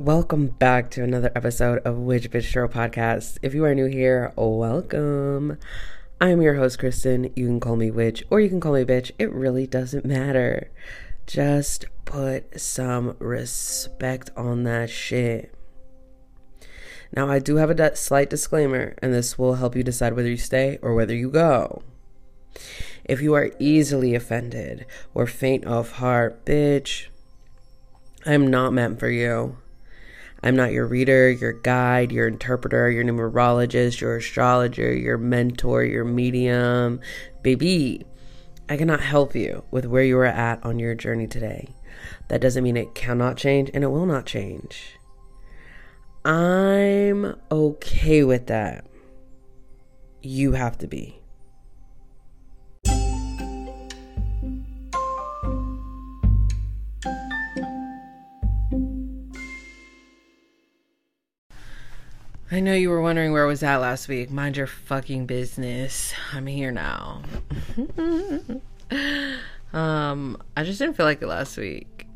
Welcome back to another episode of Witch Bitch Show podcast. If you are new here, welcome. I'm your host, Kristen. You can call me Witch or you can call me Bitch. It really doesn't matter. Just put some respect on that shit. Now, I do have a slight disclaimer, and this will help you decide whether you stay or whether you go. If you are easily offended or faint of heart, bitch, I'm not meant for you. I'm not your reader, your guide, your interpreter, your numerologist, your astrologer, your mentor, your medium. Baby, I cannot help you with where you are at on your journey today. That doesn't mean it cannot change and it will not change. I'm okay with that. You have to be. I know you were wondering where I was at last week. Mind your fucking business. I'm here now. um, I just didn't feel like it last week.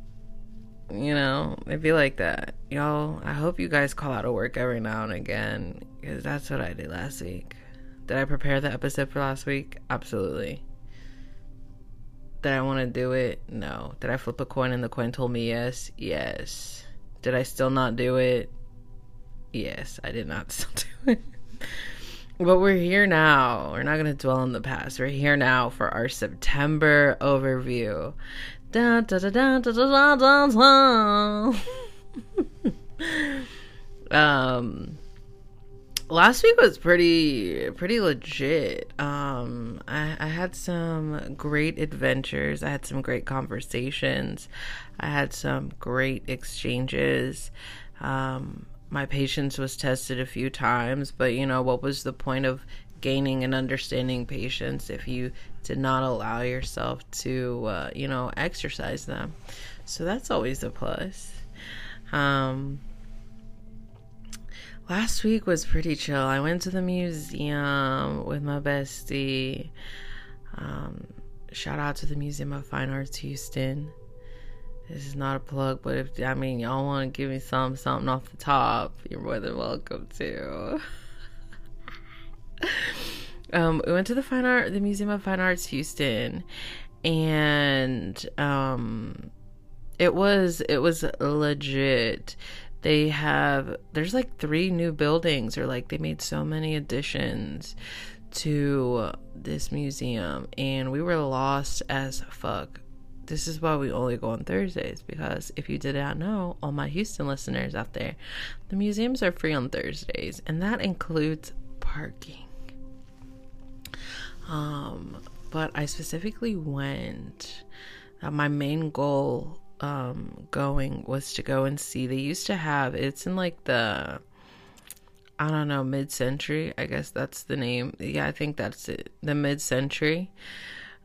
You know, it'd be like that. Y'all, I hope you guys call out of work every now and again because that's what I did last week. Did I prepare the episode for last week? Absolutely. Did I want to do it? No. Did I flip a coin and the coin told me yes? Yes. Did I still not do it? Yes, I did not still do it. But we're here now. We're not going to dwell on the past. We're here now for our September overview. Da, da, da, da, da, da, da, da. um, last week was pretty pretty legit. Um, I, I had some great adventures. I had some great conversations. I had some great exchanges. Um, my patience was tested a few times, but you know, what was the point of gaining and understanding patience if you did not allow yourself to, uh, you know, exercise them? So that's always a plus. Um, last week was pretty chill. I went to the museum with my bestie. Um, shout out to the Museum of Fine Arts Houston. This is not a plug, but if I mean y'all want to give me some something off the top, you're more than welcome to. um, we went to the fine art, the Museum of Fine Arts Houston, and um, it was it was legit. They have there's like three new buildings, or like they made so many additions to this museum, and we were lost as fuck this is why we only go on Thursdays because if you did not know, all my Houston listeners out there, the museums are free on Thursdays, and that includes parking. Um, but I specifically went. Uh, my main goal um going was to go and see. They used to have it's in like the I don't know mid century. I guess that's the name. Yeah, I think that's it. The mid century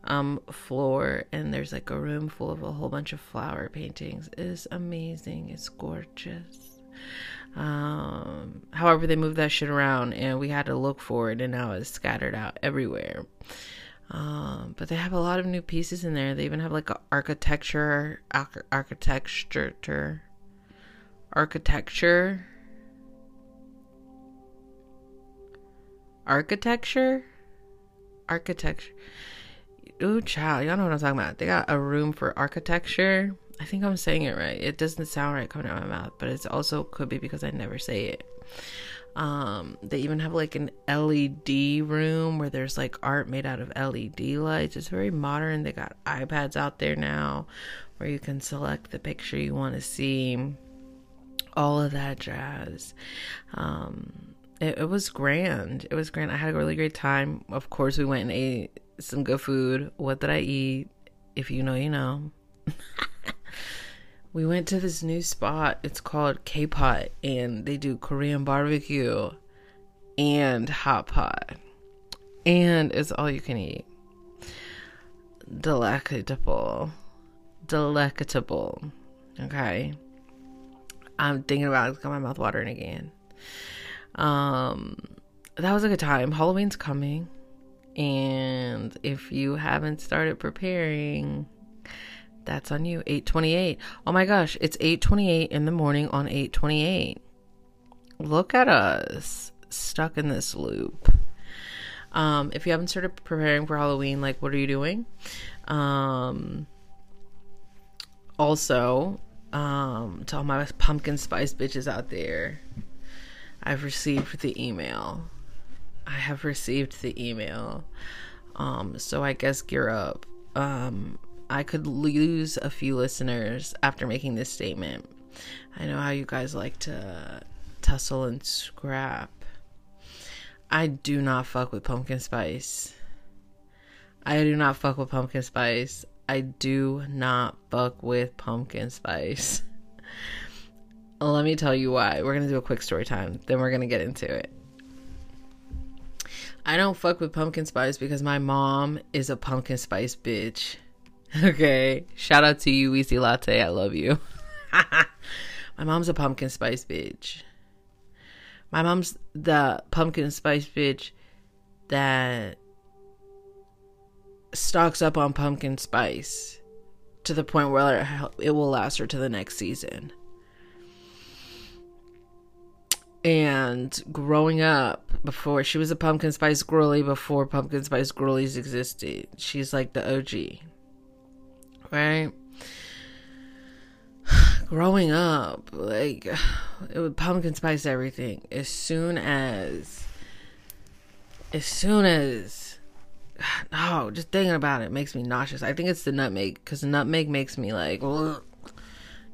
um floor and there's like a room full of a whole bunch of flower paintings. It is amazing. It's gorgeous. Um however they moved that shit around and we had to look for it and now it's scattered out everywhere. Um but they have a lot of new pieces in there. They even have like a architecture architecture architecture architecture architecture Ooh, child, y'all know what I'm talking about. They got a room for architecture. I think I'm saying it right. It doesn't sound right coming out of my mouth, but it's also could be because I never say it. Um, they even have like an LED room where there's like art made out of LED lights. It's very modern. They got iPads out there now where you can select the picture you want to see. All of that jazz. Um, it, it was grand. It was grand. I had a really great time. Of course, we went and ate some good food. What did I eat? If you know, you know. we went to this new spot. It's called K Pot, and they do Korean barbecue and hot pot, and it's all you can eat. Delectable, delectable. Okay, I'm thinking about it. It's got my mouth watering again. Um, that was a good time. Halloween's coming. And if you haven't started preparing, That's on you. 828. Oh my gosh, it's 828 in the morning on 828. Look at us stuck in this loop. Um, if you haven't started preparing for Halloween, like what are you doing? Um, also, um, to all my pumpkin spice bitches out there, I've received the email. I have received the email. Um, so I guess gear up. Um, I could lose a few listeners after making this statement. I know how you guys like to tussle and scrap. I do not fuck with pumpkin spice. I do not fuck with pumpkin spice. I do not fuck with pumpkin spice. Let me tell you why. We're going to do a quick story time, then we're going to get into it. I don't fuck with pumpkin spice because my mom is a pumpkin spice bitch. Okay. Shout out to you, Easy Latte. I love you. my mom's a pumpkin spice bitch. My mom's the pumpkin spice bitch that stocks up on pumpkin spice to the point where it will last her to the next season. And growing up, before she was a pumpkin spice girly, before pumpkin spice girlies existed, she's like the OG, right? growing up, like it would pumpkin spice everything. As soon as, as soon as, no, just thinking about it makes me nauseous. I think it's the nutmeg because nutmeg makes me like ugh.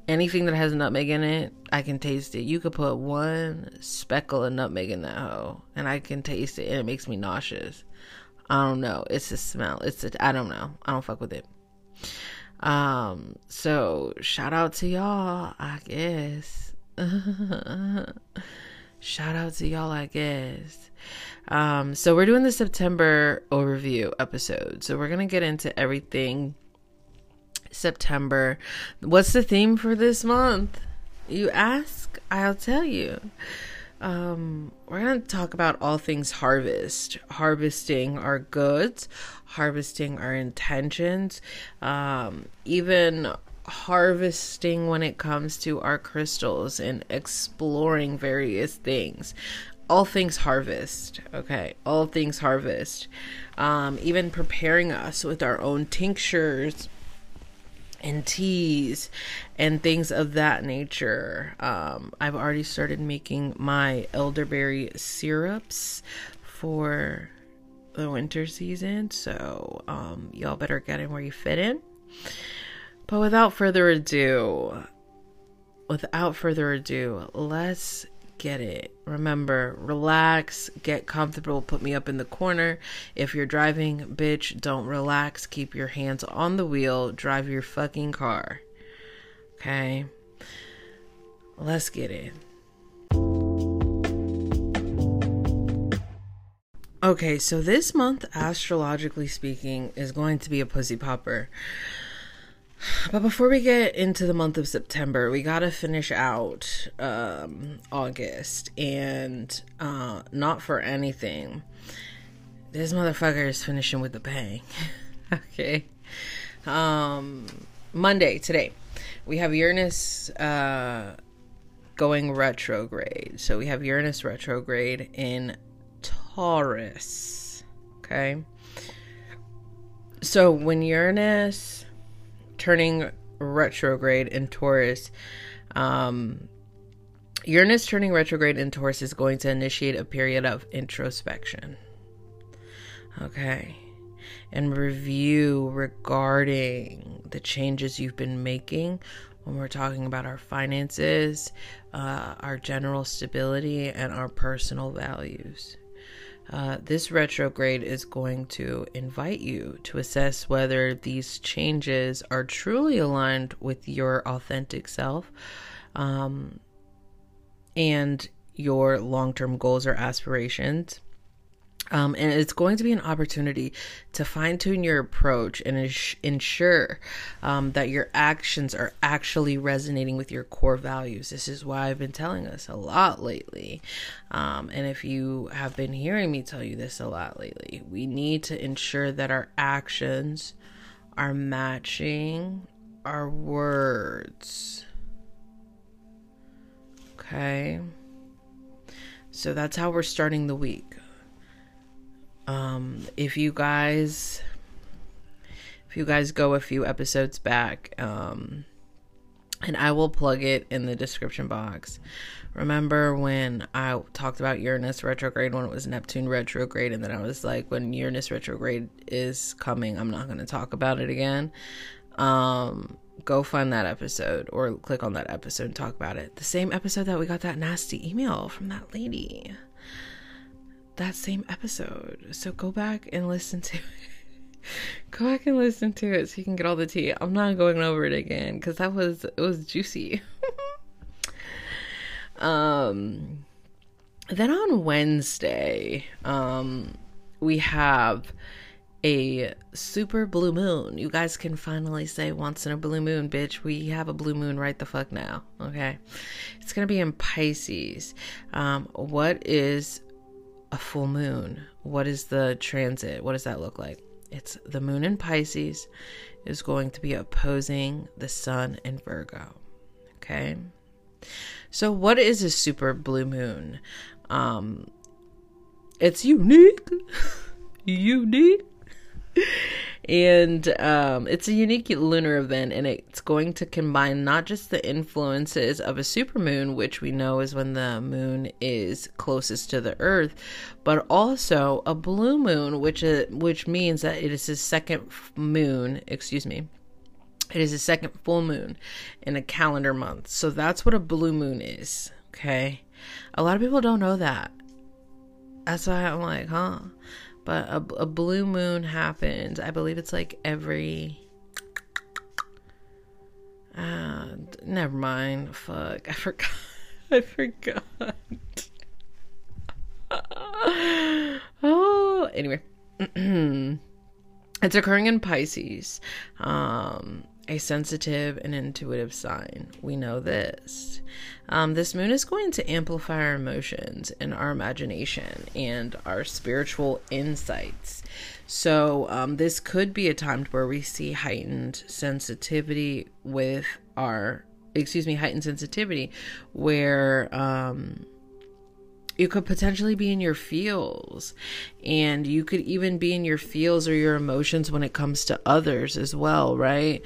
Anything that has nutmeg in it. I can taste it. You could put one speckle of nutmeg in that hoe, and I can taste it, and it makes me nauseous. I don't know. It's the smell. It's the I don't know. I don't fuck with it. Um, so shout out to y'all, I guess. shout out to y'all, I guess. Um, so we're doing the September overview episode. So we're gonna get into everything September. What's the theme for this month? You ask, I'll tell you. Um, we're going to talk about all things harvest, harvesting our goods, harvesting our intentions, um, even harvesting when it comes to our crystals and exploring various things. All things harvest, okay? All things harvest. Um, even preparing us with our own tinctures and teas and things of that nature. Um, I've already started making my elderberry syrups for the winter season, so um, y'all better get in where you fit in. But without further ado, without further ado, let's get it. Remember, relax, get comfortable, put me up in the corner. If you're driving, bitch, don't relax. Keep your hands on the wheel. Drive your fucking car. Okay? Let's get it. Okay, so this month, astrologically speaking, is going to be a pussy popper. But before we get into the month of September, we gotta finish out um, August, and uh, not for anything. This motherfucker is finishing with the bang. okay. Um, Monday today, we have Uranus uh, going retrograde. So we have Uranus retrograde in Taurus. Okay. So when Uranus turning retrograde in Taurus. Um, Uranus turning retrograde in Taurus is going to initiate a period of introspection. Okay. And review regarding the changes you've been making when we're talking about our finances, uh, our general stability, and our personal values. Uh, this retrograde is going to invite you to assess whether these changes are truly aligned with your authentic self um, and your long term goals or aspirations. Um, and it's going to be an opportunity to fine tune your approach and ins- ensure um, that your actions are actually resonating with your core values. This is why I've been telling us a lot lately. Um, and if you have been hearing me tell you this a lot lately, we need to ensure that our actions are matching our words. Okay. So that's how we're starting the week. Um, if you guys if you guys go a few episodes back, um, and I will plug it in the description box. Remember when I talked about Uranus retrograde when it was Neptune retrograde, and then I was like, when Uranus retrograde is coming, I'm not going to talk about it again. Um, go find that episode or click on that episode and talk about it. The same episode that we got that nasty email from that lady. That same episode. So go back and listen to it. Go back and listen to it so you can get all the tea. I'm not going over it again because that was it was juicy. um then on Wednesday, um we have a super blue moon. You guys can finally say once in a blue moon, bitch. We have a blue moon right the fuck now. Okay. It's going to be in Pisces. Um, what is a full moon? What is the transit? What does that look like? It's the moon in Pisces is going to be opposing the sun in Virgo. Okay. So what is a super blue moon? Um it's unique. unique. And um, it's a unique lunar event, and it's going to combine not just the influences of a supermoon, which we know is when the moon is closest to the Earth, but also a blue moon, which is, which means that it is the second moon. Excuse me. It is the second full moon in a calendar month. So that's what a blue moon is. Okay. A lot of people don't know that. That's why I'm like, huh? But a, a blue moon happens. I believe it's like every. Uh, never mind. Fuck. I forgot. I forgot. oh, anyway. it's occurring in Pisces. Um, a sensitive and intuitive sign. We know this. Um, this moon is going to amplify our emotions and our imagination and our spiritual insights. So, um, this could be a time where we see heightened sensitivity with our, excuse me, heightened sensitivity where, um, you could potentially be in your feels and you could even be in your feels or your emotions when it comes to others as well right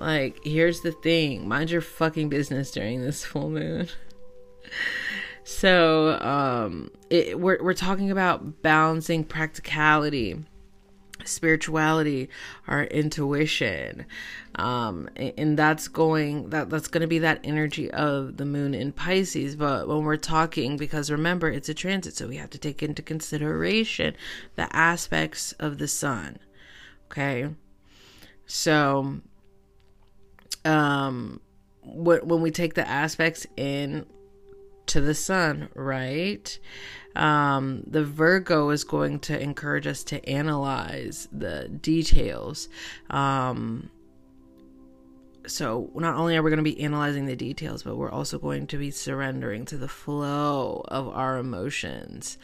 like here's the thing. Mind your fucking business during this full moon. So um it, we're, we're talking about balancing practicality spirituality our intuition. Um and that's going that that's going to be that energy of the moon in pisces. But when we're talking because remember it's a transit so we have to take into consideration the aspects of the sun okay? So um when we take the aspects in to the sun right um, the Virgo is going to encourage us to analyze the details. Um, so not only are we going to be analyzing the details, but we're also going to be surrendering to the flow of our emotions,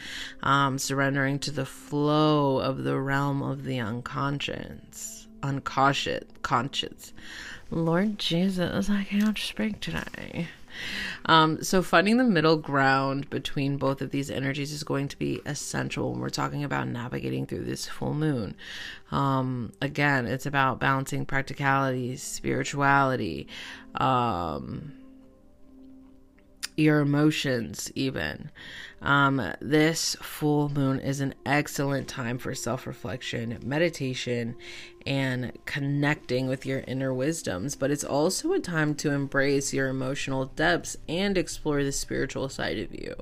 um, surrendering to the flow of the realm of the unconscious, unconscious, conscious. Lord Jesus, I can't speak today. Um, so finding the middle ground between both of these energies is going to be essential when we're talking about navigating through this full moon. Um, again, it's about balancing practicality, spirituality, um, your emotions, even. Um, this full moon is an excellent time for self reflection, meditation, and connecting with your inner wisdoms, but it's also a time to embrace your emotional depths and explore the spiritual side of you.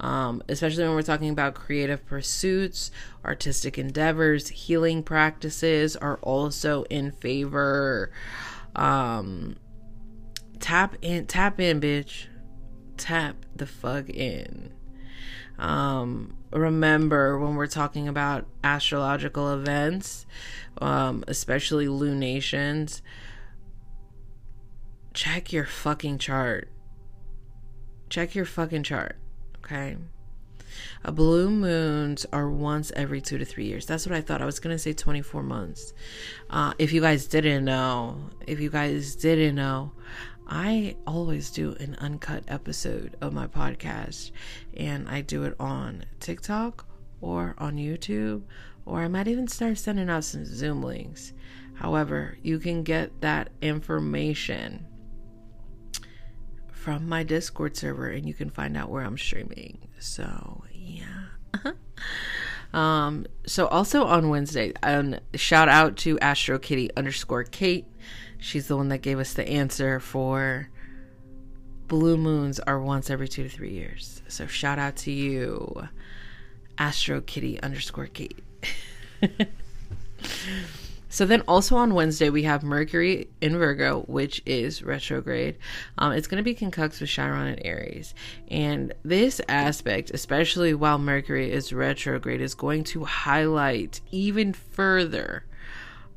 Um, especially when we're talking about creative pursuits, artistic endeavors, healing practices are also in favor. Um, tap in, tap in, bitch. Tap the fuck in. Um, remember when we're talking about astrological events, um, especially lunations, check your fucking chart. Check your fucking chart, okay? A blue moons are once every two to three years. That's what I thought. I was gonna say 24 months. Uh, if you guys didn't know, if you guys didn't know, I always do an uncut episode of my podcast, and I do it on TikTok or on YouTube, or I might even start sending out some Zoom links. However, you can get that information from my Discord server and you can find out where I'm streaming. So, yeah. um, so also on Wednesday, um, shout out to Astro Kitty underscore Kate. She's the one that gave us the answer for blue moons are once every two to three years. So shout out to you, Astro Kitty underscore Kate. So then also on Wednesday we have Mercury in Virgo, which is retrograde. Um, it's going to be conjunct with Chiron and Aries, and this aspect, especially while Mercury is retrograde, is going to highlight even further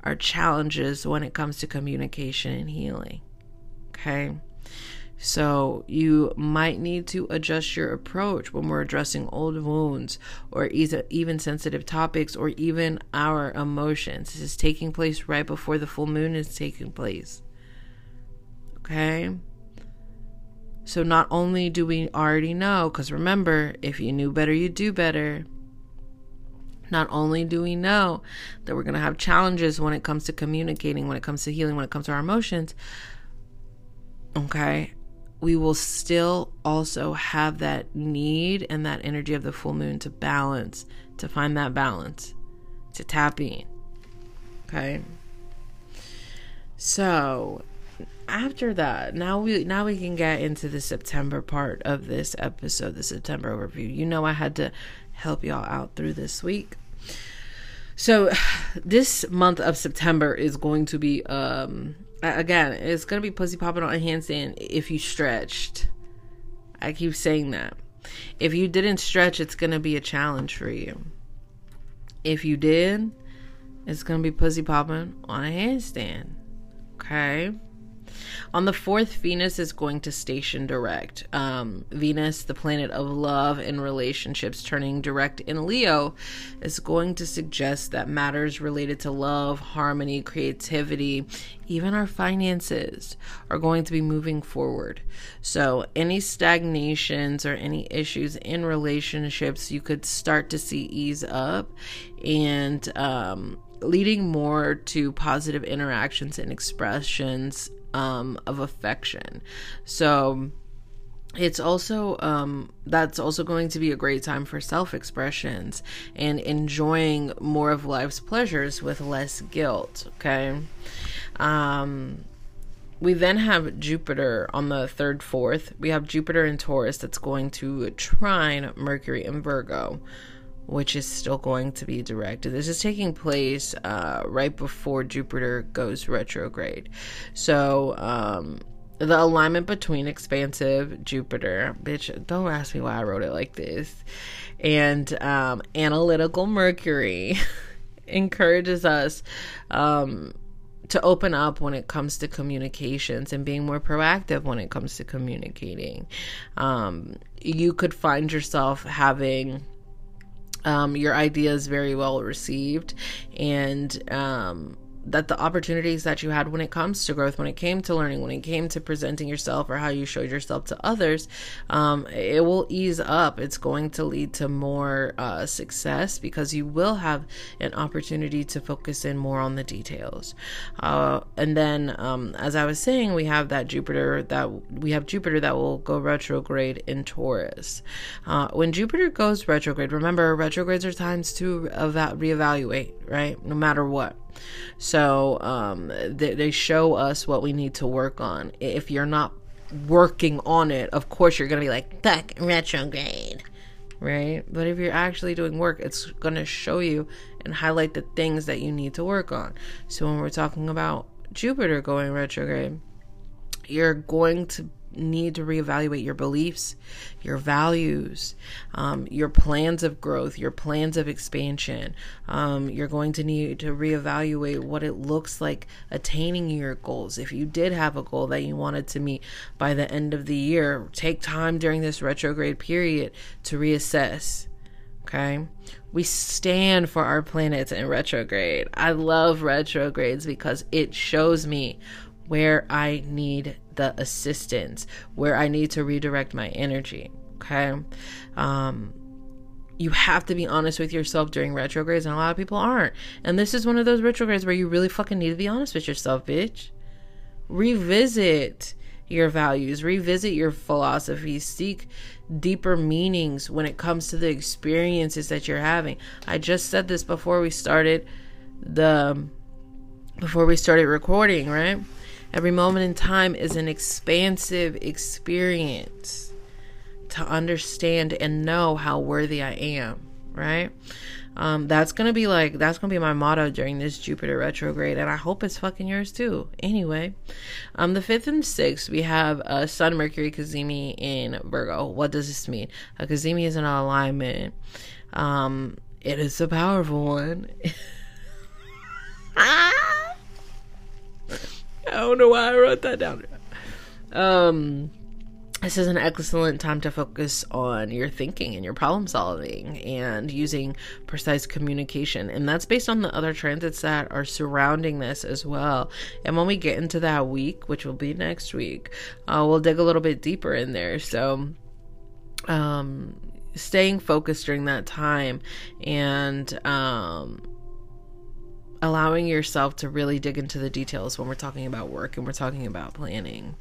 our challenges when it comes to communication and healing. Okay. So you might need to adjust your approach when we're addressing old wounds or even sensitive topics or even our emotions. This is taking place right before the full moon is taking place. Okay? So not only do we already know, because remember, if you knew better, you do better. Not only do we know that we're going to have challenges when it comes to communicating, when it comes to healing, when it comes to our emotions, okay, we will still also have that need and that energy of the full moon to balance, to find that balance, to tap in. Okay. So after that, now we now we can get into the September part of this episode, the September overview. You know I had to help y'all out through this week. So this month of September is going to be um again, it's gonna be pussy popping on a handstand if you stretched. I keep saying that. If you didn't stretch, it's gonna be a challenge for you. If you did, it's gonna be pussy popping on a handstand. Okay. On the fourth, Venus is going to station direct. Um, Venus, the planet of love and relationships, turning direct in Leo, is going to suggest that matters related to love, harmony, creativity, even our finances are going to be moving forward. So, any stagnations or any issues in relationships, you could start to see ease up and um, leading more to positive interactions and expressions um, of affection. So it's also um, that's also going to be a great time for self expressions and enjoying more of life's pleasures with less guilt. Okay. Um, we then have Jupiter on the third, fourth. We have Jupiter in Taurus that's going to trine Mercury in Virgo which is still going to be directed. This is taking place uh, right before Jupiter goes retrograde. So, um, the alignment between expansive Jupiter, bitch, don't ask me why I wrote it like this, and um, analytical Mercury encourages us um, to open up when it comes to communications and being more proactive when it comes to communicating. Um, you could find yourself having um, your idea is very well received. And um, that the opportunities that you had when it comes to growth, when it came to learning, when it came to presenting yourself or how you showed yourself to others, um, it will ease up. It's going to lead to more uh, success because you will have an opportunity to focus in more on the details. Uh, and then, um, as I was saying, we have that Jupiter that we have Jupiter that will go retrograde in Taurus. Uh, when Jupiter goes retrograde, remember retrogrades are times to eva- reevaluate, right? No matter what. So um, they, they show us what we need to work on. If you're not working on it, of course you're gonna be like, "Fuck retrograde," right? But if you're actually doing work, it's gonna show you and highlight the things that you need to work on. So when we're talking about Jupiter going retrograde, you're going to need to reevaluate your beliefs, your values, um, your plans of growth, your plans of expansion. Um, you're going to need to reevaluate what it looks like attaining your goals. If you did have a goal that you wanted to meet by the end of the year, take time during this retrograde period to reassess. Okay. We stand for our planets in retrograde. I love retrogrades because it shows me where I need the assistance, where I need to redirect my energy. Okay. Um, you have to be honest with yourself during retrogrades, and a lot of people aren't. And this is one of those retrogrades where you really fucking need to be honest with yourself, bitch. Revisit your values, revisit your philosophies, seek deeper meanings when it comes to the experiences that you're having. I just said this before we started the before we started recording, right? Every moment in time is an expansive experience to understand and know how worthy I am, right? Um, that's gonna be like that's gonna be my motto during this Jupiter retrograde, and I hope it's fucking yours too. Anyway, um, the fifth and sixth we have uh, Sun, Mercury, Cazimi in Virgo. What does this mean? Uh, Cazimi is in alignment. Um, it is a powerful one. I don't know why I wrote that down. Um, this is an excellent time to focus on your thinking and your problem solving and using precise communication. And that's based on the other transits that are surrounding this as well. And when we get into that week, which will be next week, uh, we'll dig a little bit deeper in there. So, um, staying focused during that time and, um, allowing yourself to really dig into the details when we're talking about work and we're talking about planning.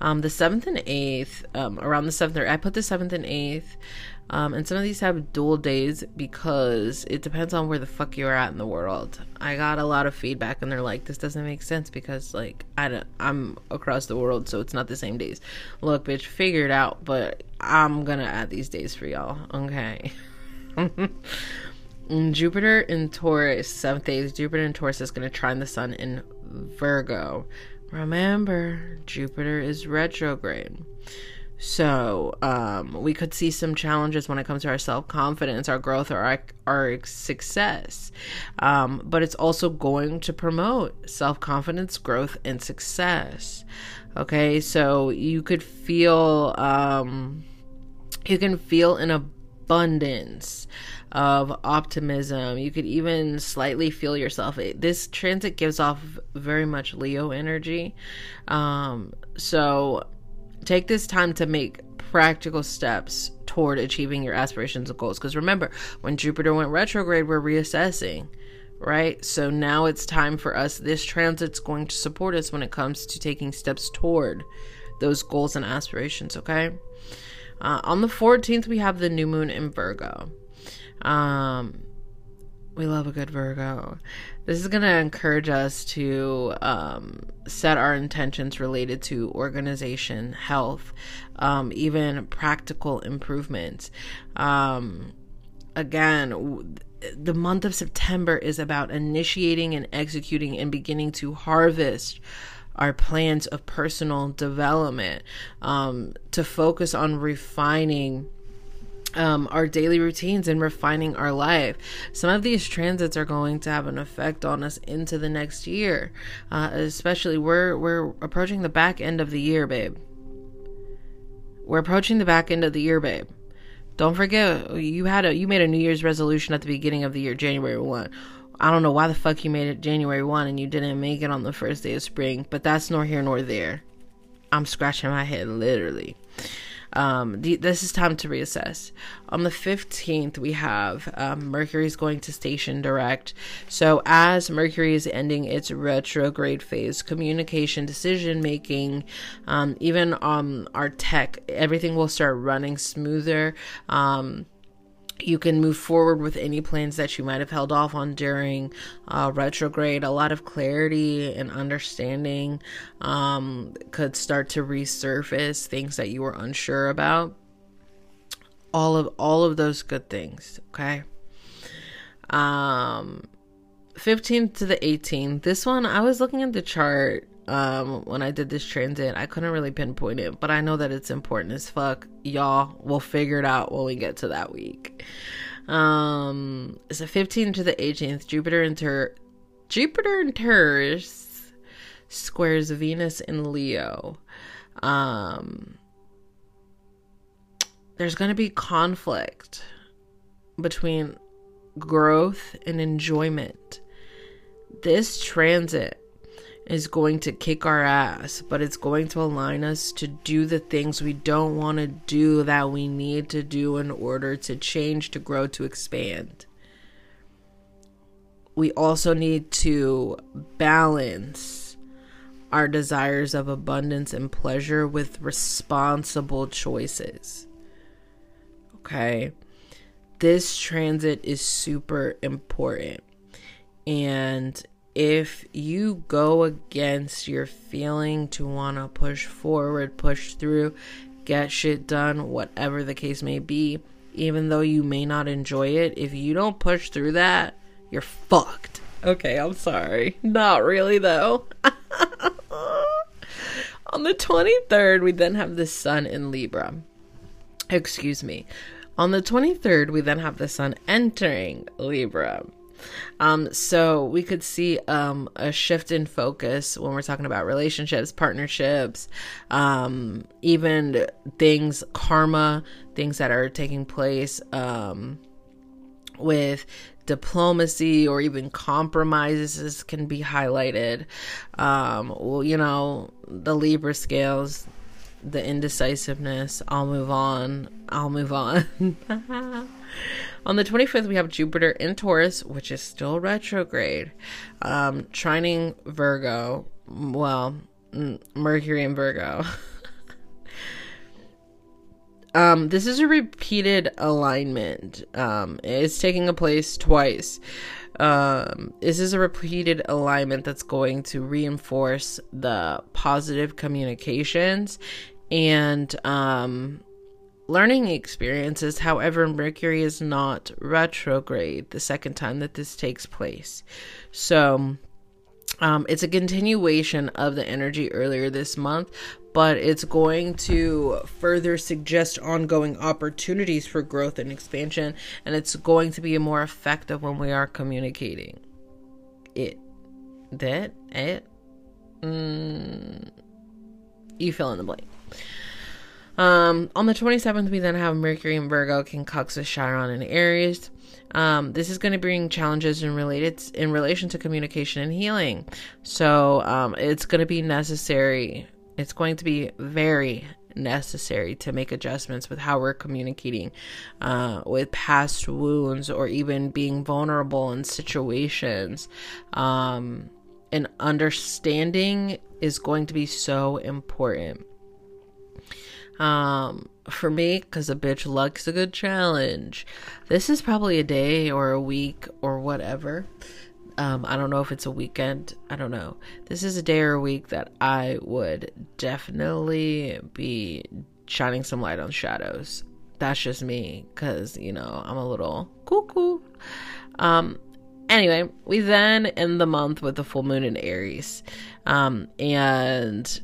Um, the seventh and eighth, um, around the seventh, I put the seventh and eighth, um, and some of these have dual days because it depends on where the fuck you're at in the world. I got a lot of feedback, and they're like, "This doesn't make sense because like I don't, I'm across the world, so it's not the same days." Look, bitch, figure it out, but I'm gonna add these days for y'all. Okay. Jupiter in Taurus, seventh day, Jupiter in Taurus is going to trine the sun in Virgo. Remember, Jupiter is retrograde. So, um, we could see some challenges when it comes to our self confidence, our growth, or our, our success. Um, but it's also going to promote self confidence, growth, and success. Okay, so you could feel, um, you can feel an abundance of optimism. You could even slightly feel yourself. This transit gives off very much Leo energy. Um, so take this time to make practical steps toward achieving your aspirations and goals. Because remember, when Jupiter went retrograde, we're reassessing, right? So now it's time for us. This transit's going to support us when it comes to taking steps toward those goals and aspirations, okay? Uh, on the 14th, we have the new moon in Virgo. Um, we love a good Virgo. This is going to encourage us to um, set our intentions related to organization, health, um, even practical improvements. Um, again, the month of September is about initiating and executing and beginning to harvest our plans of personal development, um, to focus on refining um, our daily routines and refining our life. Some of these transits are going to have an effect on us into the next year, uh, especially we're we're approaching the back end of the year, babe. We're approaching the back end of the year, babe. Don't forget you had a you made a New Year's resolution at the beginning of the year, January one. I don't know why the fuck you made it January one and you didn't make it on the first day of spring, but that's nor here nor there. I'm scratching my head literally um, the, this is time to reassess. On the 15th, we have um, Mercury's going to station direct. So, as Mercury is ending its retrograde phase, communication, decision making, um, even um, our tech, everything will start running smoother. Um, you can move forward with any plans that you might have held off on during uh, retrograde. A lot of clarity and understanding um, could start to resurface things that you were unsure about. All of all of those good things. Okay. Um, 15th to the 18th. This one, I was looking at the chart um when I did this transit. I couldn't really pinpoint it, but I know that it's important as fuck. Y'all, we'll figure it out when we get to that week. Um it's the 15th to the 18th. Jupiter and Jupiter and Taurus squares Venus in Leo. Um there's going to be conflict between growth and enjoyment. This transit is going to kick our ass, but it's going to align us to do the things we don't want to do that we need to do in order to change, to grow, to expand. We also need to balance our desires of abundance and pleasure with responsible choices. Okay this transit is super important. And if you go against your feeling to want to push forward, push through, get shit done, whatever the case may be, even though you may not enjoy it, if you don't push through that, you're fucked. Okay, I'm sorry. Not really, though. On the 23rd, we then have the sun in Libra. Excuse me. On the 23rd, we then have the sun entering Libra. Um, so we could see um, a shift in focus when we're talking about relationships, partnerships, um, even things, karma, things that are taking place um, with diplomacy or even compromises can be highlighted. Um, well, you know, the Libra scales, the indecisiveness. I'll move on. I'll move on. on the 25th, we have Jupiter in Taurus, which is still retrograde, um, trining Virgo. Well, Mercury in Virgo. um, this is a repeated alignment. Um, it's taking a place twice. Um, this is a repeated alignment that's going to reinforce the positive communications and um, learning experiences. However, Mercury is not retrograde the second time that this takes place. So, um, it's a continuation of the energy earlier this month, but it's going to further suggest ongoing opportunities for growth and expansion, and it's going to be more effective when we are communicating. It, that, it, mm, you fill in the blank. Um, on the 27th, we then have Mercury in Virgo, conjuncts Chiron in Aries. Um, this is going to bring challenges in related in relation to communication and healing. So um, it's going to be necessary. It's going to be very necessary to make adjustments with how we're communicating uh, with past wounds or even being vulnerable in situations. Um, and understanding is going to be so important. Um, for me, because a bitch likes a good challenge. This is probably a day or a week or whatever. Um, I don't know if it's a weekend. I don't know. This is a day or a week that I would definitely be shining some light on shadows. That's just me, because, you know, I'm a little cuckoo. Um, anyway, we then end the month with the full moon in Aries. Um, and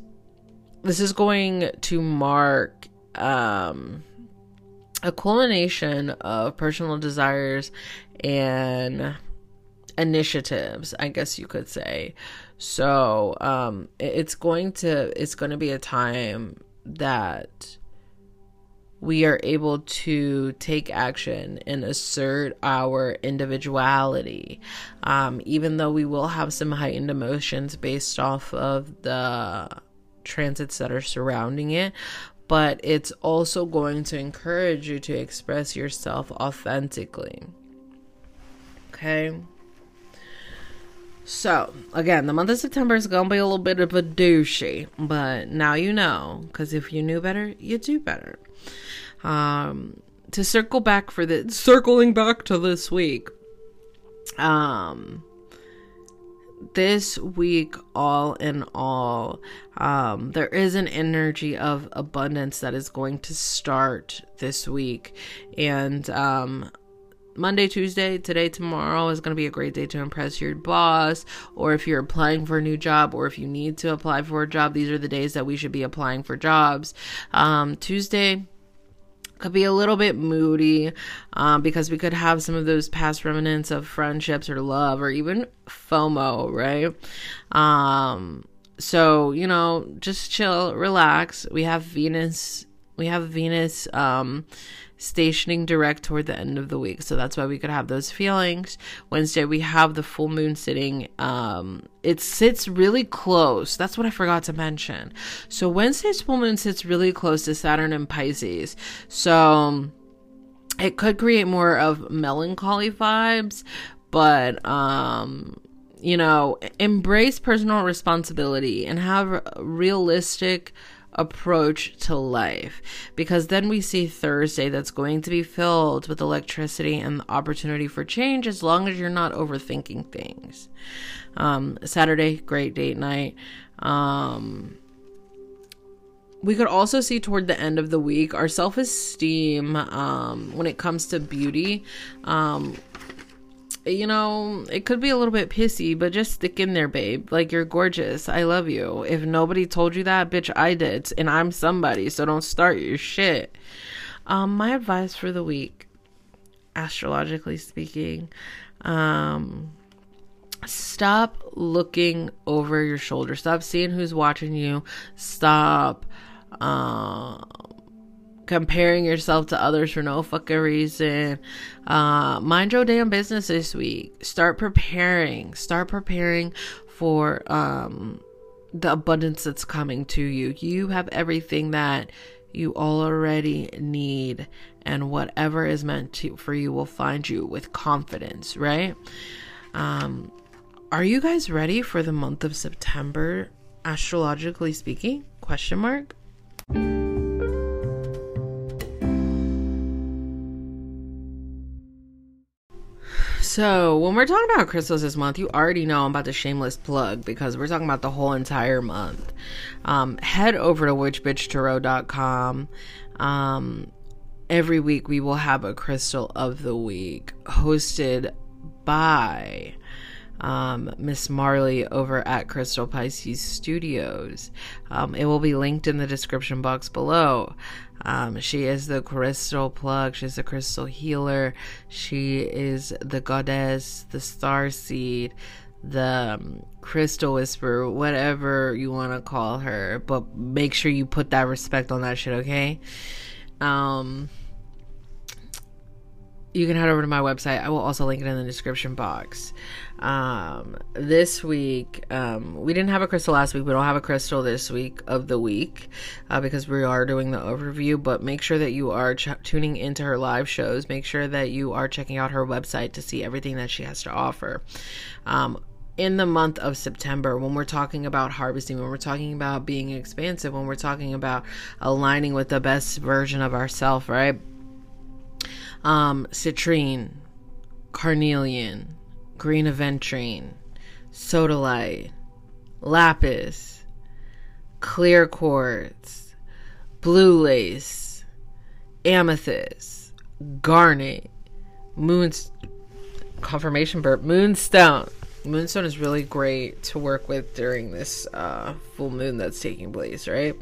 this is going to mark um, a culmination of personal desires and initiatives, I guess you could say. So um, it's going to it's going to be a time that we are able to take action and assert our individuality. Um, even though we will have some heightened emotions based off of the transits that are surrounding it, but it's also going to encourage you to express yourself authentically. Okay. So, again, the month of September is going to be a little bit of a douchey, but now you know, because if you knew better, you do better. Um, to circle back for the circling back to this week, um, this week, all in all, um, there is an energy of abundance that is going to start this week. And um, Monday, Tuesday, today, tomorrow is going to be a great day to impress your boss, or if you're applying for a new job, or if you need to apply for a job, these are the days that we should be applying for jobs. Um, Tuesday, could be a little bit moody um, because we could have some of those past remnants of friendships or love or even FOMO, right? Um, so, you know, just chill, relax. We have Venus, we have Venus um, stationing direct toward the end of the week. So that's why we could have those feelings. Wednesday, we have the full moon sitting. Um, it sits really close. That's what I forgot to mention. So Wednesday's full moon sits really close to Saturn and Pisces. So it could create more of melancholy vibes, but, um, you know, embrace personal responsibility and have realistic approach to life because then we see Thursday that's going to be filled with electricity and the opportunity for change as long as you're not overthinking things. Um, Saturday, great date night. Um, we could also see toward the end of the week our self esteem um, when it comes to beauty. Um, you know, it could be a little bit pissy, but just stick in there, babe. Like, you're gorgeous. I love you. If nobody told you that, bitch, I did. And I'm somebody, so don't start your shit. Um, my advice for the week, astrologically speaking, um, stop looking over your shoulder. Stop seeing who's watching you. Stop, um, comparing yourself to others for no fucking reason. Uh, mind your damn business this week. Start preparing. Start preparing for um, the abundance that's coming to you. You have everything that you already need, and whatever is meant to, for you will find you with confidence, right? Um, are you guys ready for the month of September, astrologically speaking? Question mark. So, when we're talking about crystals this month, you already know I'm about to shameless plug because we're talking about the whole entire month. Um, head over to witchbitchtarot.com. Um, every week we will have a crystal of the week hosted by um, Miss Marley over at Crystal Pisces Studios. Um, it will be linked in the description box below. Um, she is the crystal plug. She's the crystal healer. She is the goddess, the star seed, the um, crystal whisperer, whatever you want to call her. But make sure you put that respect on that shit, okay? Um, you can head over to my website. I will also link it in the description box. Um, this week, um, we didn't have a crystal last week. We don't have a crystal this week of the week uh, because we are doing the overview. But make sure that you are ch- tuning into her live shows. Make sure that you are checking out her website to see everything that she has to offer. Um, in the month of September, when we're talking about harvesting, when we're talking about being expansive, when we're talking about aligning with the best version of ourselves, right? Um, citrine, carnelian, green aventurine, sodalite, lapis, clear quartz, blue lace, amethyst, garnet, moon confirmation burp, moonstone. Moonstone is really great to work with during this uh, full moon that's taking place, right?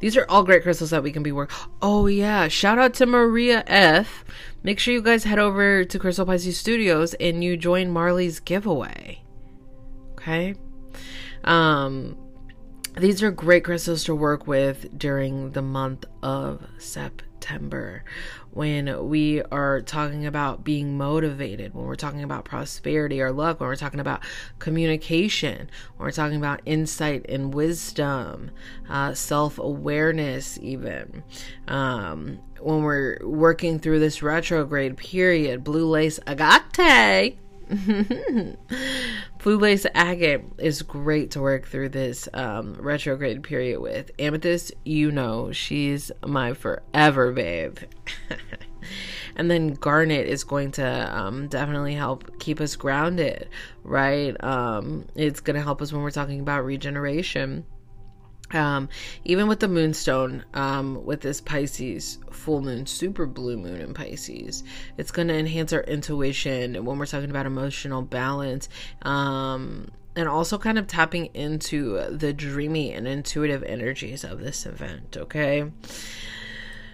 These are all great crystals that we can be work. Oh yeah, shout out to Maria F make sure you guys head over to Crystal Pisces Studios and you join Marley's giveaway. Okay? Um these are great crystals to work with during the month of September when we are talking about being motivated, when we're talking about prosperity or luck, when we're talking about communication, when we're talking about insight and wisdom, uh, self awareness, even. Um, when we're working through this retrograde period, blue lace agate. blue agate is great to work through this um, retrograde period with. Amethyst, you know, she's my forever babe. and then garnet is going to um, definitely help keep us grounded, right? Um, it's going to help us when we're talking about regeneration Um, even with the moonstone, um, with this Pisces full moon, super blue moon in Pisces, it's going to enhance our intuition when we're talking about emotional balance. Um, and also kind of tapping into the dreamy and intuitive energies of this event, okay?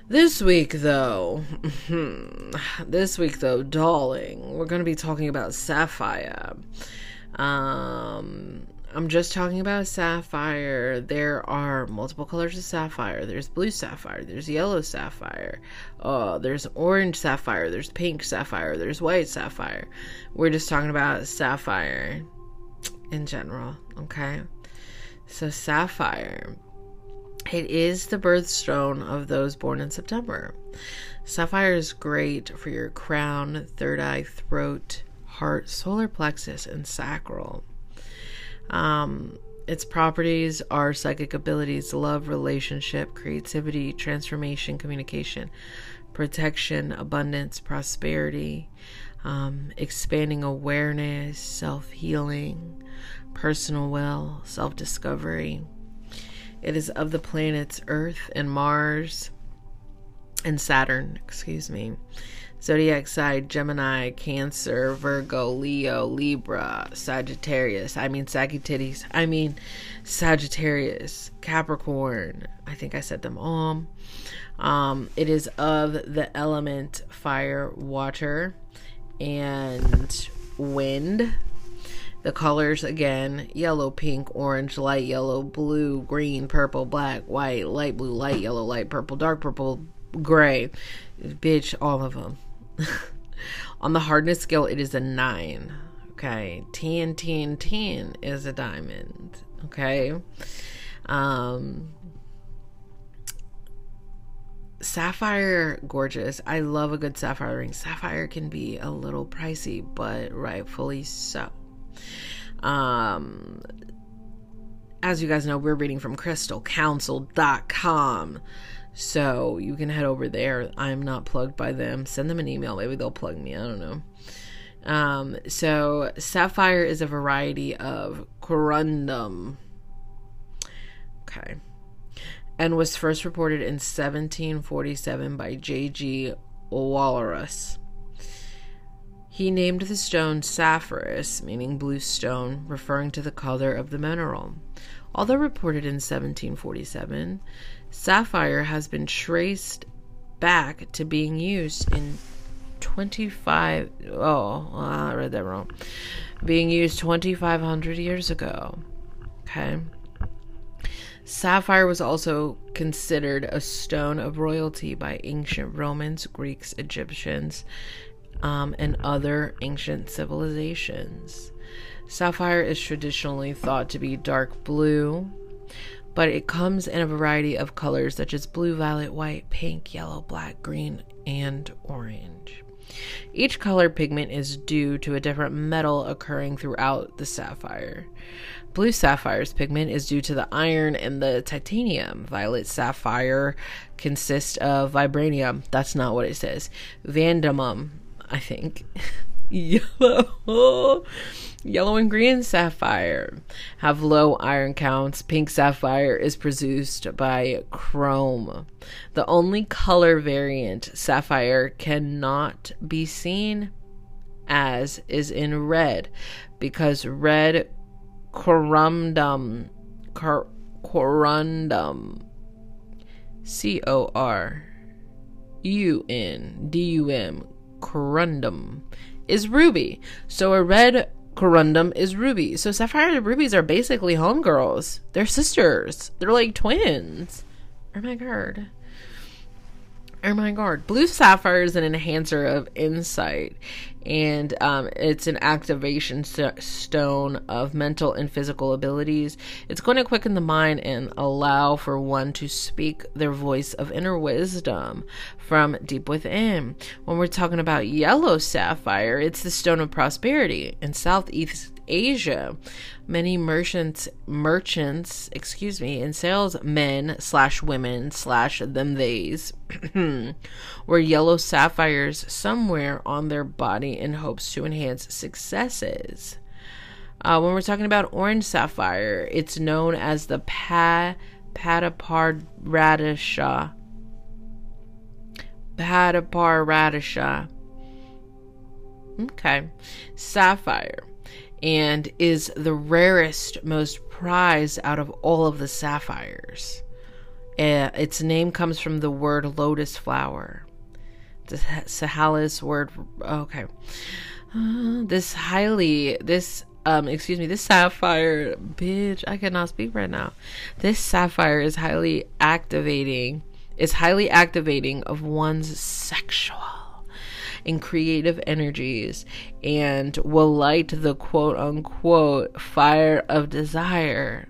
This week, though, this week, though, darling, we're going to be talking about sapphire. Um, I'm just talking about sapphire. There are multiple colors of sapphire. There's blue sapphire. There's yellow sapphire. Uh, there's orange sapphire. There's pink sapphire. There's white sapphire. We're just talking about sapphire in general. Okay. So sapphire. It is the birthstone of those born in September. Sapphire is great for your crown, third eye, throat, heart, solar plexus, and sacral. Um, its properties are psychic abilities, love, relationship, creativity, transformation, communication, protection, abundance, prosperity, um, expanding awareness, self healing, personal will, self discovery. It is of the planets Earth and Mars and Saturn, excuse me. Zodiac side Gemini, Cancer, Virgo, Leo, Libra, Sagittarius. I mean Sagittarius. I mean Sagittarius, Capricorn. I think I said them all. Um, it is of the element fire, water, and wind. The colors again yellow, pink, orange, light yellow, blue, green, purple, black, white, light blue, light yellow, light purple, dark purple, gray. Bitch, all of them. On the hardness scale, it is a nine. Okay. 10, 10, 10 is a diamond. Okay. Um, sapphire gorgeous i love a good sapphire ring sapphire can be a little pricey but rightfully so um as you guys know we're reading from crystalcouncil.com so you can head over there. I'm not plugged by them. Send them an email. Maybe they'll plug me. I don't know. Um, so sapphire is a variety of corundum. Okay. And was first reported in 1747 by J.G. Walras. He named the stone sapphirus, meaning blue stone, referring to the color of the mineral. Although reported in 1747, sapphire has been traced back to being used in 25 oh i read that wrong. Being used 2500 years ago okay? Sapphire was also considered a stone of royalty by ancient romans greeks egyptians um, and other ancient civilizations. Sapphire is traditionally thought to be dark blue but it comes in a variety of colors such as blue, violet, white, pink, yellow, black, green, and orange. Each color pigment is due to a different metal occurring throughout the sapphire. Blue sapphire's pigment is due to the iron and the titanium. Violet sapphire consists of vibranium. That's not what it says. Vanadium, I think. Yellow. Yellow and green sapphire have low iron counts. Pink sapphire is produced by chrome. The only color variant sapphire cannot be seen as is in red because red corundum cor- corundum C O R U N D U M corundum is ruby. So a red corundum is ruby. So sapphire and rubies are basically homegirls. They're sisters. They're like twins. Oh my god. Oh my god. Blue sapphire is an enhancer of insight and um, it's an activation st- stone of mental and physical abilities. It's going to quicken the mind and allow for one to speak their voice of inner wisdom from deep within. When we're talking about yellow sapphire, it's the stone of prosperity in Southeast Asia. Many merchants, merchants, excuse me, and salesmen slash women slash them theys wear yellow sapphires somewhere on their body in hopes to enhance successes. Uh, when we're talking about orange sapphire, it's known as the pa Pataparradisha. Pataparradisha. Okay. Sapphire. And is the rarest, most prized out of all of the sapphires. Uh, its name comes from the word lotus flower. The Sinhalese word. Okay. Uh, this highly. This um excuse me this sapphire bitch i cannot speak right now this sapphire is highly activating is highly activating of one's sexual and creative energies and will light the quote unquote fire of desire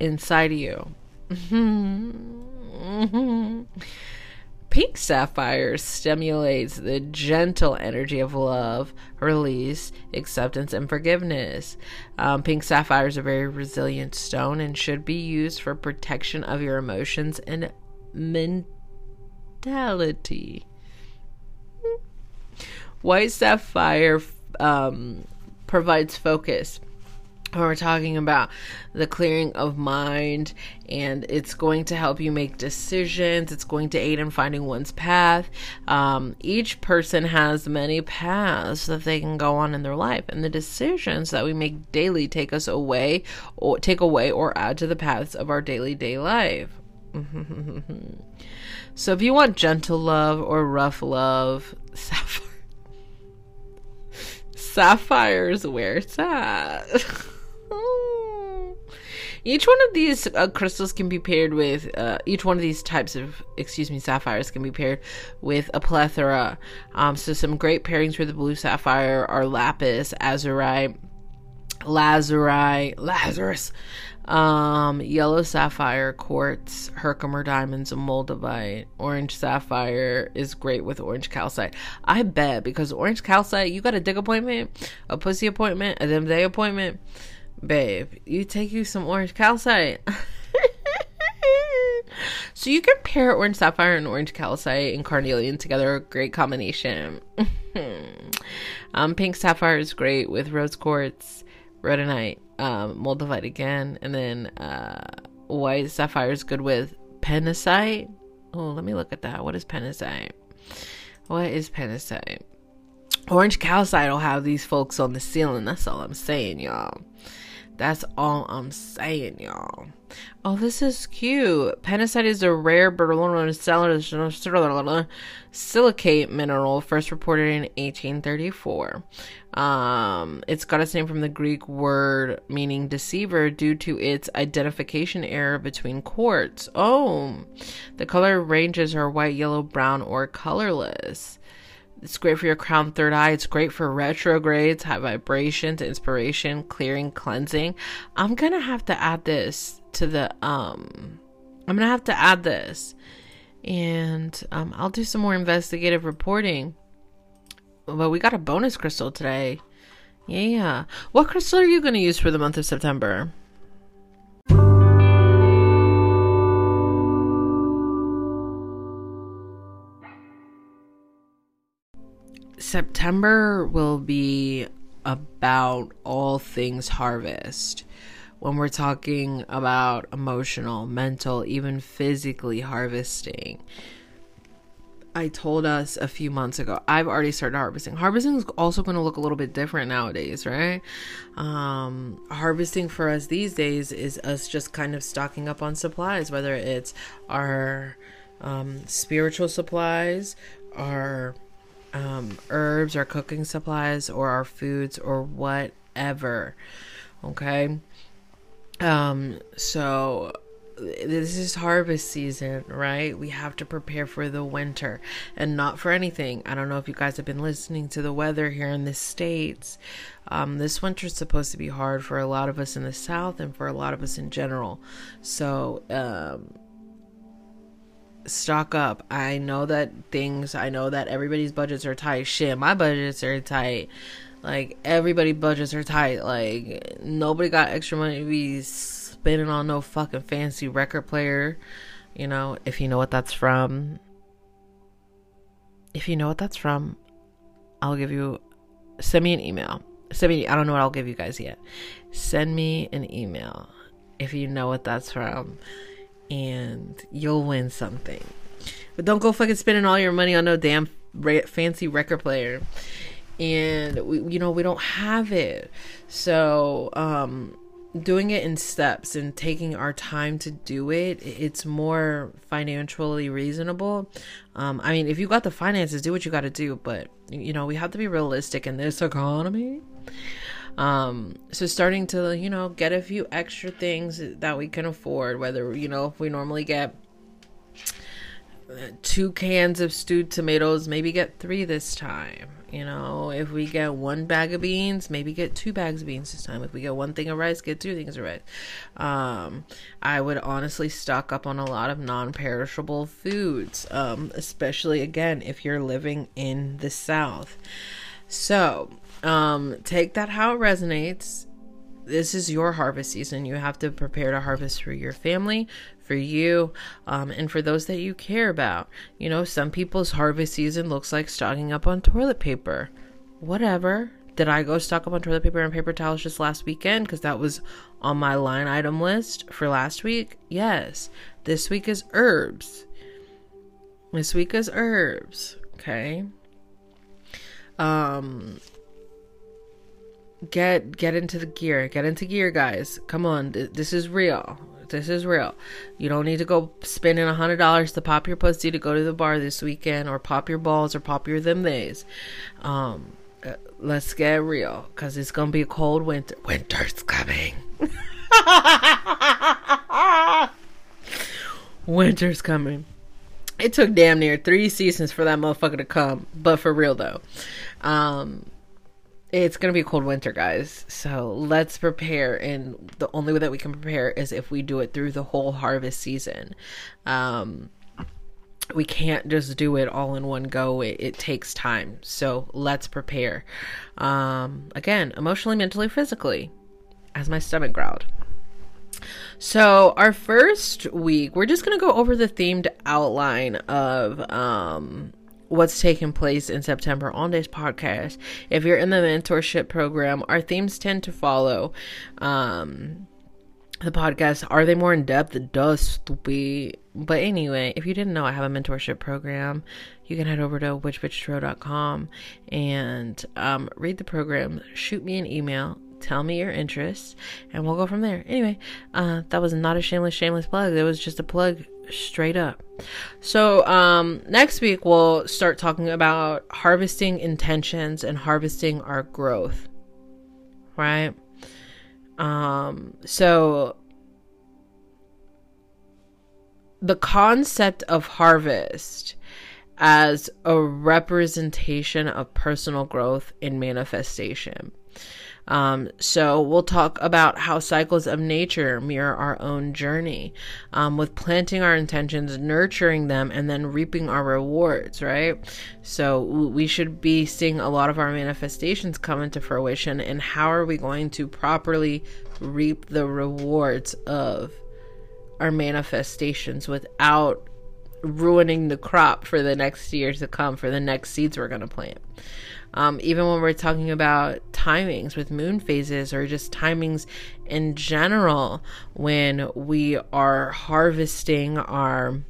inside of you Pink sapphire stimulates the gentle energy of love, release, acceptance, and forgiveness. Um, pink sapphire is a very resilient stone and should be used for protection of your emotions and mentality. White sapphire um, provides focus when we're talking about the clearing of mind and it's going to help you make decisions. It's going to aid in finding one's path. Um, each person has many paths that they can go on in their life and the decisions that we make daily take us away or take away or add to the paths of our daily day life. So if you want gentle love or rough love sapphire sapphires where it's at Each one of these uh, crystals can be paired with, uh, each one of these types of, excuse me, sapphires can be paired with a plethora. Um, so some great pairings for the blue sapphire are lapis, azurite, lazurite, Lazarus, um, yellow sapphire, quartz, Herkimer diamonds, and moldavite. Orange sapphire is great with orange calcite. I bet because orange calcite, you got a dick appointment, a pussy appointment, a them day appointment babe, you take you some orange calcite. so you can pair orange sapphire and orange calcite and carnelian together, great combination. um, pink sapphire is great with rose quartz, rhodonite, um, moldavite again, and then uh, white sapphire is good with phenacite. Oh, let me look at that. What is phenacite? What is phenacite? Orange calcite will have these folks on the ceiling. That's all I'm saying, y'all. That's all I'm saying, y'all. Oh, this is cute. Phenacite is a rare aluminum silicate mineral first reported in 1834. Um, it's got its name from the Greek word meaning deceiver due to its identification error between quartz. Oh, the color ranges are white, yellow, brown, or colorless. It's great for your crown third eye. It's great for retrogrades, high vibrations, inspiration, clearing, cleansing. I'm gonna have to add this to the um I'm gonna have to add this. And um I'll do some more investigative reporting. But we got a bonus crystal today. Yeah. What crystal are you gonna use for the month of September? September will be about all things harvest. When we're talking about emotional, mental, even physically harvesting. I told us a few months ago, I've already started harvesting. Harvesting is also going to look a little bit different nowadays, right? Um, harvesting for us these days is us just kind of stocking up on supplies, whether it's our um, spiritual supplies, our um, herbs our cooking supplies or our foods or whatever. Okay. Um, so this is harvest season, right? We have to prepare for the winter and not for anything. I don't know if you guys have been listening to the weather here in the States. Um, this winter is supposed to be hard for a lot of us in the South and for a lot of us in general. So, um, stock up. I know that things, I know that everybody's budgets are tight. Shit, my budgets are tight. Like, everybody budgets are tight. Like, nobody got extra money to be spending on no fucking fancy record player. You know, if you know what that's from. If you know what that's from, I'll give you, send me an email. Send me, I don't know what I'll give you guys yet. Send me an email if you know what that's from, and you'll win something. But don't go fucking spending all your money on no damn fancy record player. And we, you know, we don't have it. So, um, doing it in steps and taking our time to do it, it's more financially reasonable. Um, I mean, if you got the finances, do what you got to do, but you know, we have to be realistic in this economy. Um, so starting to, you know, get a few extra things that we can afford, whether, you know, if we normally get two cans of stewed tomatoes, maybe get three this time. You know, if we get one bag of beans, maybe get two bags of beans this time. If we get one thing of rice, get two things of rice. Um, I would honestly stock up on a lot of non perishable foods, um, especially again if you're living in the South. So, um, take that how it resonates. This is your harvest season. You have to prepare to harvest for your family, for you, um, and for those that you care about. You know, some people's harvest season looks like stocking up on toilet paper. Whatever. Did I go stock up on toilet paper and paper towels just last weekend? Because that was on my line item list for last week. Yes. This week is herbs. This week is herbs. Okay. Um, get get into the gear get into gear guys come on this is real this is real. You don't need to go spending a hundred dollars to pop your pussy to go to the bar this weekend or pop your balls or pop your them days um uh, let's get real because it's gonna be a cold winter. Winter's coming. Winter's coming. It took damn near three seasons for that motherfucker to come but for real though. Um it's gonna be a cold winter, guys. So let's prepare. And the only way that we can prepare is if we do it through the whole harvest season. Um, we can't just do it all in one go. It, it takes time. So let's prepare. Um, again, emotionally, mentally, physically, as my stomach growled. So, our first week, we're just going to go over the themed outline of um, what's taking place in September on this podcast. If you're in the mentorship program, our themes tend to follow um, the podcast. Are they more in depth? Does stupid. But anyway, if you didn't know, I have a mentorship program. You can head over to witchbitchtarot.com and um, read the program. Shoot me an email tell me your interests and we'll go from there anyway uh that was not a shameless shameless plug it was just a plug straight up. So, um, next week we'll start talking about harvesting intentions and harvesting our growth. Right? Um, so the concept of harvest as a representation of personal growth in manifestation. Um, so we'll talk about how cycles of nature mirror our own journey, um, with planting our intentions, nurturing them, and then reaping our rewards, right? So we should be seeing a lot of our manifestations come into fruition, and how are we going to properly reap the rewards of our manifestations without ruining the crop for the next years to come, for the next seeds we're going to plant. Um, even when we're talking about timings with moon phases or just timings in general, when we are harvesting our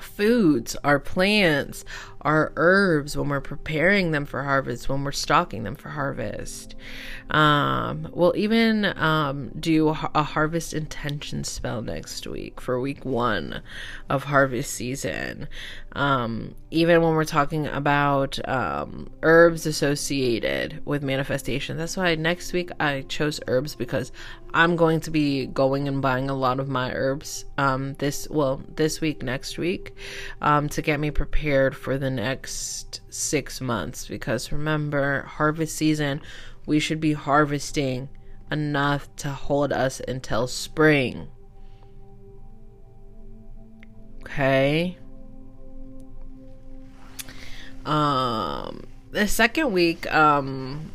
foods, our plants, our herbs, when we're preparing them for harvest, when we're stocking them for harvest. Um, we'll even um, do a harvest intention spell next week for week one of harvest season. Um, even when we're talking about um, herbs associated with manifestation. That's why next week I chose herbs because I'm going to be going and buying a lot of my herbs um, this well this week next week um, to get me prepared for the next six months because remember harvest season we should be harvesting enough to hold us until spring. Okay. Um the second week um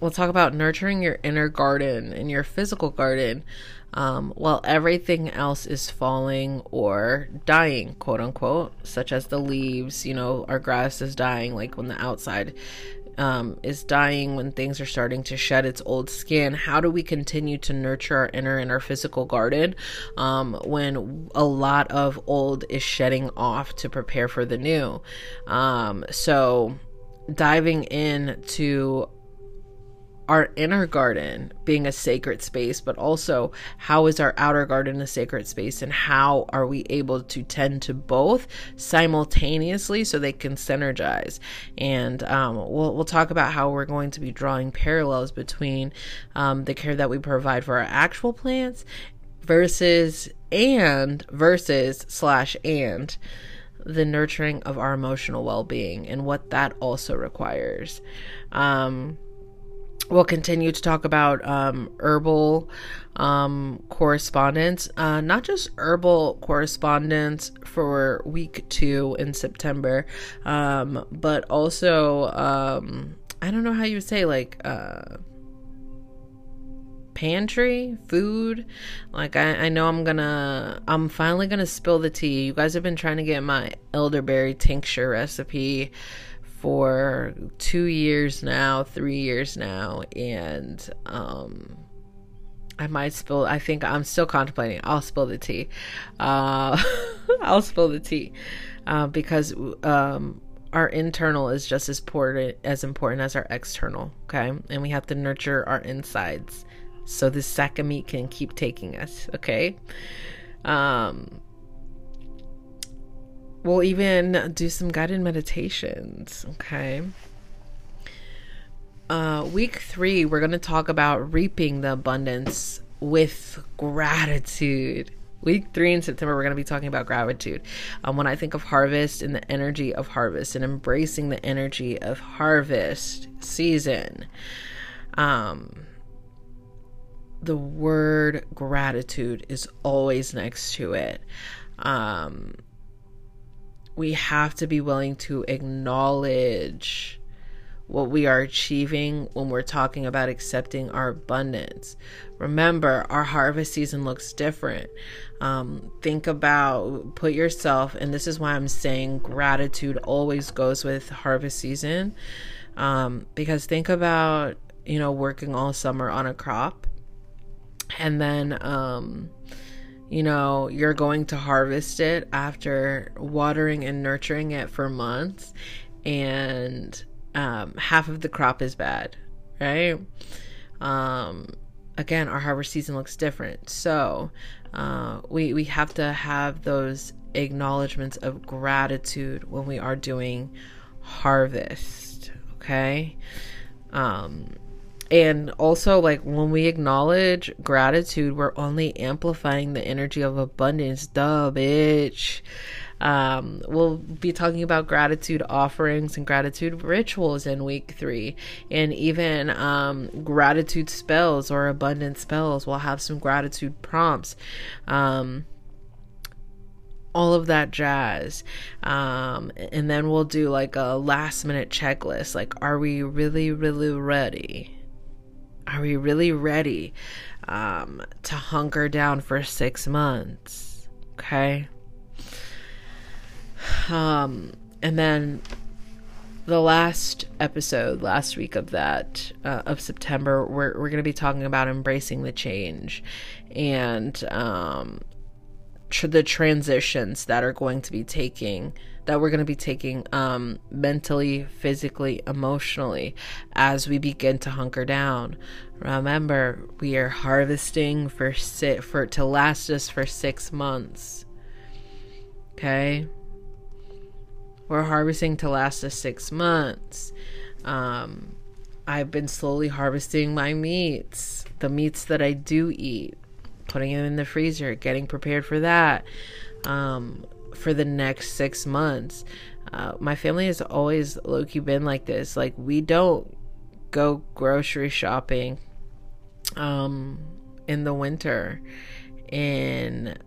we'll talk about nurturing your inner garden and your physical garden um, while everything else is falling or dying, quote unquote, such as the leaves, you know, our grass is dying, like when the outside um, is dying, when things are starting to shed its old skin, how do we continue to nurture our inner and our physical garden um, when a lot of old is shedding off to prepare for the new? Um, so, diving into our inner garden being a sacred space, but also how is our outer garden a sacred space and how are we able to tend to both simultaneously so they can synergize. And um, we'll, we'll talk about how we're going to be drawing parallels between um, the care that we provide for our actual plants versus and versus slash and the nurturing of our emotional well-being and what that also requires. Um, we'll continue to talk about um, herbal um, correspondence, uh, not just herbal correspondence for week two in September, um, but also, um, I don't know how you would say, like, uh, pantry food. Like I, I know i'm gonna i'm finally gonna spill the tea. You guys have been trying to get my elderberry tincture recipe for two years now, three years now, and um, I might spill. I think I'm still contemplating. I'll spill the tea. Uh, I'll spill the tea uh, because um, our internal is just as important as important as our external. Okay, and we have to nurture our insides so this sack of meat can keep taking us. Okay. Um, We'll even do some guided meditations, okay? Uh, week three, we're going to talk about reaping the abundance with gratitude. Week three in September, we're going to be talking about gratitude. Um, when I think of harvest and the energy of harvest and embracing the energy of harvest season, um, the word gratitude is always next to it. Um, we have to be willing to acknowledge what we are achieving when we're talking about accepting our abundance. Remember, our harvest season looks different. Um, think about, put yourself, and this is why I'm saying gratitude always goes with harvest season. Um, because think about, you know, working all summer on a crop and then, um, you know, you're going to harvest it after watering and nurturing it for months, and um, half of the crop is bad, right? Um, again, our harvest season looks different, so uh, we we have to have those acknowledgments of gratitude when we are doing harvest. Okay. Um, and also like when we acknowledge gratitude we're only amplifying the energy of abundance. Duh bitch. Um, we'll be talking about gratitude offerings and gratitude rituals in week three. And even um, gratitude spells or abundance spells. We'll have some gratitude prompts. Um, all of that jazz. Um, and then we'll do like a last minute checklist. Like, are we really, really ready? Are we really ready um, to hunker down for six months? Okay. Um, and then the last episode, last week of that uh, of September, we're we're going to be talking about embracing the change and um, tr- the transitions that are going to be taking that we're going to be taking um, mentally, physically, emotionally as we begin to hunker down. Remember, we are harvesting for si- for to last us for six months. Okay, we're harvesting to last us six months. Um, I've been slowly harvesting my meats, the meats that I do eat, putting them in the freezer, getting prepared for that. Um, for the next six months. Uh, my family has always low key been like this. Like we don't go grocery shopping um in the winter. And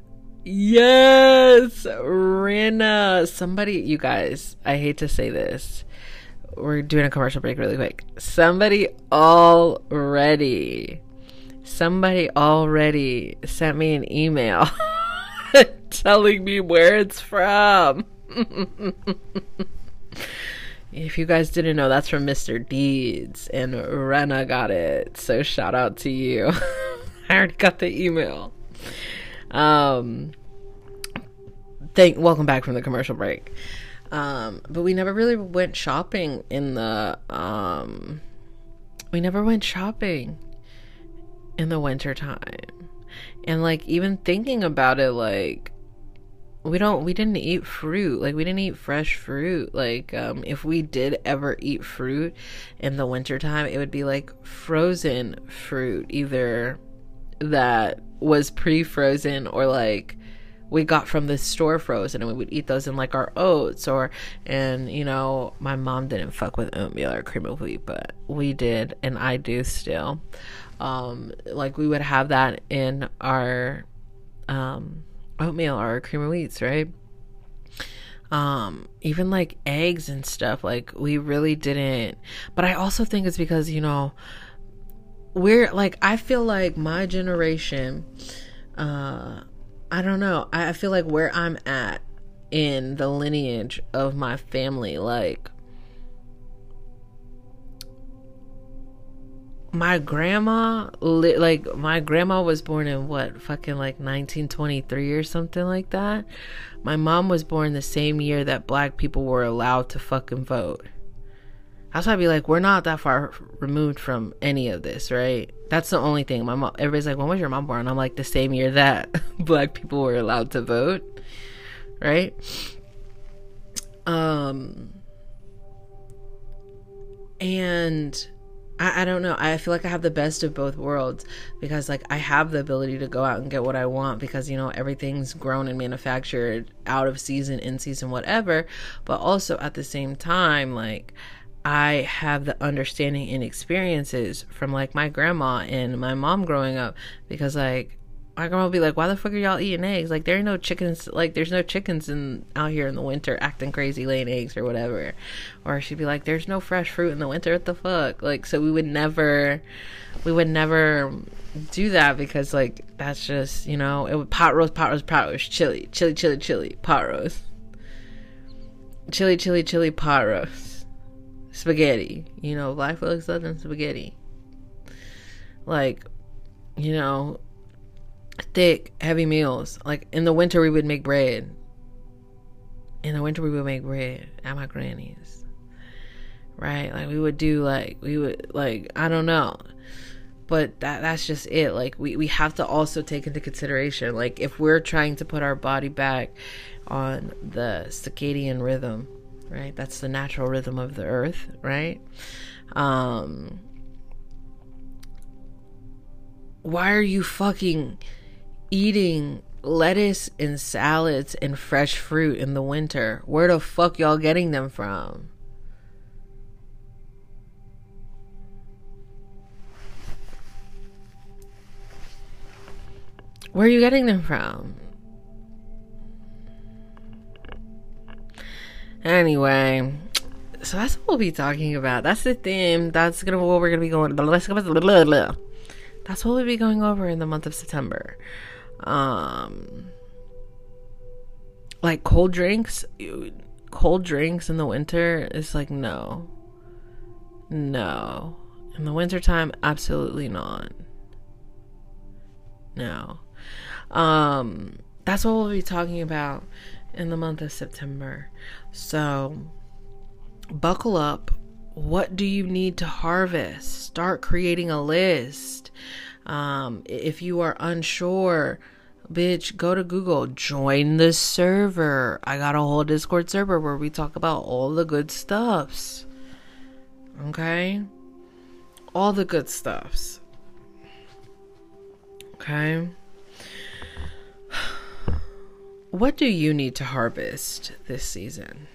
yes, Rina, somebody you guys, I hate to say this. We're doing a commercial break really quick. Somebody already somebody already sent me an email telling me where it's from. If you guys didn't know, that's from Mr. Deeds, and Rena got it. So shout out to you. I already got the email. Um, thank. Welcome back from the commercial break. Um, but we never really went shopping in the um, we never went shopping in the winter time. And like even thinking about it like we don't we didn't eat fruit. Like we didn't eat fresh fruit. Like um if we did ever eat fruit in the wintertime it would be like frozen fruit either that was pre-frozen or like we got from the store frozen and we would eat those in like our oats or and you know my mom didn't fuck with oatmeal or cream of wheat but we did and i do still um like we would have that in our um oatmeal or cream of wheats right um even like eggs and stuff like we really didn't but i also think it's because you know we're like i feel like my generation uh I don't know. I feel like where I'm at in the lineage of my family, like my grandma, like my grandma was born in what fucking like 1923 or something like that. My mom was born the same year that black people were allowed to fucking vote. That's why I'd be like, we're not that far removed from any of this, right? That's the only thing. My mom, everybody's like, when was your mom born? I'm like, the same year that black people were allowed to vote, right? Um, and I, I don't know. I feel like I have the best of both worlds because, like, I have the ability to go out and get what I want because, you know, everything's grown and manufactured out of season, in season, whatever. But also at the same time, like, I have the understanding and experiences from like my grandma and my mom growing up because like my grandma would be like, "Why the fuck are y'all eating eggs? Like there ain't no chickens. Like there's no chickens in out here in the winter acting crazy laying eggs or whatever." Or she'd be like, "There's no fresh fruit in the winter. What the fuck?" Like so we would never, we would never do that because like that's just you know it would pot roast, pot roast, pot roast, chili, chili, chili, chili, pot roast, chili, chili, chili, pot roast spaghetti. You know, life looks southern spaghetti. Like, you know, thick, heavy meals. Like in the winter, we would make bread. In the winter, we would make bread at my granny's. Right? Like we would do like we would like I don't know. But that that's just it. Like we, we have to also take into consideration like if we're trying to put our body back on the circadian rhythm right? That's the natural rhythm of the earth, right? Um, why are you fucking eating lettuce and salads and fresh fruit in the winter? Where the fuck y'all getting them from? Where are you getting them from? Anyway, so that's what we'll be talking about. That's the theme. That's gonna what we're gonna be going. That's what we'll be going over in the month of September. Um, like cold drinks, cold drinks in the winter is like no, no. In the wintertime, absolutely not. No. Um, that's what we'll be talking about in the month of September. So, buckle up. What do you need to harvest? Start creating a list. Um, if you are unsure, bitch, go to Google, join the server. I got a whole Discord server where we talk about all the good stuffs. Okay? All the good stuffs. Okay? What do you need to harvest this season?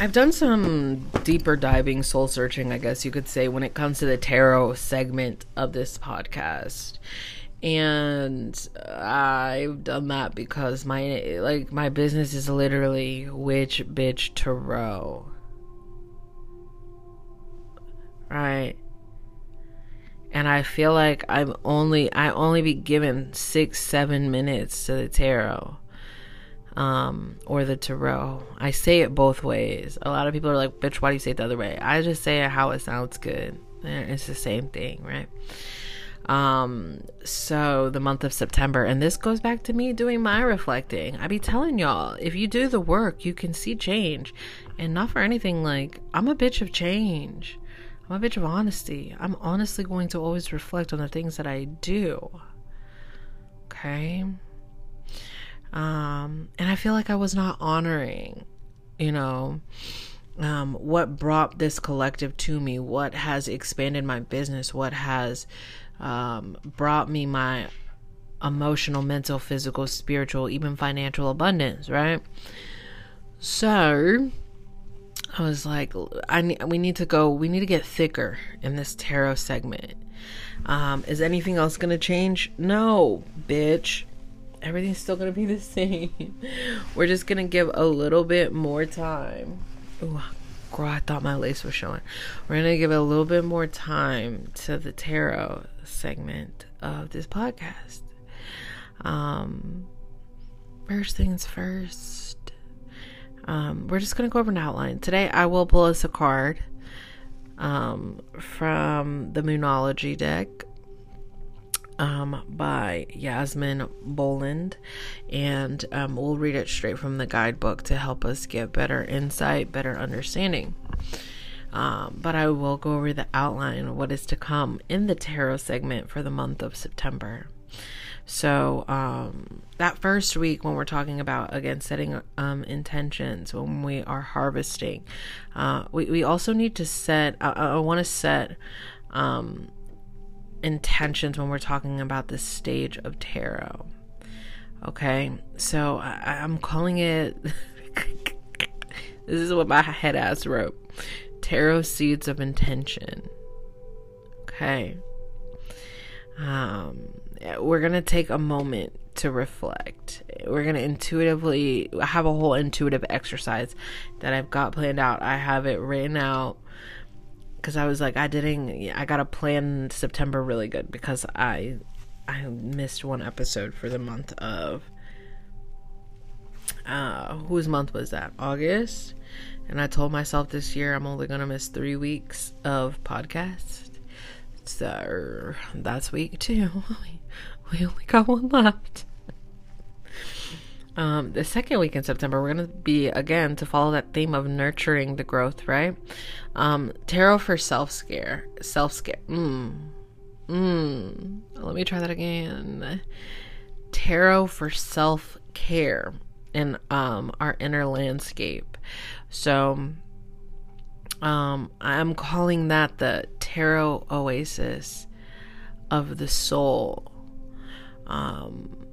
I've done some deeper diving, soul searching, I guess you could say, when it comes to the tarot segment of this podcast. And I've done that because my like my business is literally witch bitch tarot. Right? and I feel like I'm only I only be given six seven minutes to the tarot, um, or the tarot. I say it both ways. A lot of people are like, "Bitch, why do you say it the other way?" I just say it how it sounds good. It's the same thing, right? Um, so the month of September, and this goes back to me doing my reflecting. I be telling y'all, if you do the work, you can see change, and not for anything. Like I'm a bitch of change. I'm a bitch of honesty. I'm honestly going to always reflect on the things that I do. Okay. Um, and I feel like I was not honoring, you know, um, what brought this collective to me, what has expanded my business, what has um, brought me my emotional, mental, physical, spiritual, even financial abundance, right? So, I was like, I need, we need to go, we need to get thicker in this tarot segment. Um, is anything else going to change? No, bitch. Everything's still to be the same. We're just to give a little bit more time. Ooh, girl, I thought my lace was showing. We're to give a little bit more time to the tarot segment of this podcast. Um, first things first um, we're just to go over an outline. Today, I will pull us a card um, from the Moonology deck um, by Yasmin Boland, and um, we'll read it straight from the guidebook to help us get better insight, better understanding. Um, but I will go over the outline, of what is to come in the tarot segment for the month of September. So, um, that first week when we're talking about again setting um, intentions when we are harvesting, uh, we, we also need to set, I, I want to set um, intentions when we're talking about this stage of tarot. Okay, so I, I'm calling it, this is what my head ass wrote tarot seeds of intention. Okay. Um, we're going to take a moment to reflect. We're going to intuitively have a whole intuitive exercise that I've got planned out. I have it written out because I was like, I didn't, I got to plan September really good because I, I missed one episode for the month of, uh, whose month was that? August. And I told myself this year I'm only to miss three weeks of podcasts. So that's week two. we only got one left. Um, the second week in September, we're going to be again to follow that theme of nurturing the growth, right? Um, tarot for self scare, self scare. Mm. Mm. Let me try that again. Tarot for self care in um, our inner landscape. So, um, I'm calling that the tarot oasis of the soul um,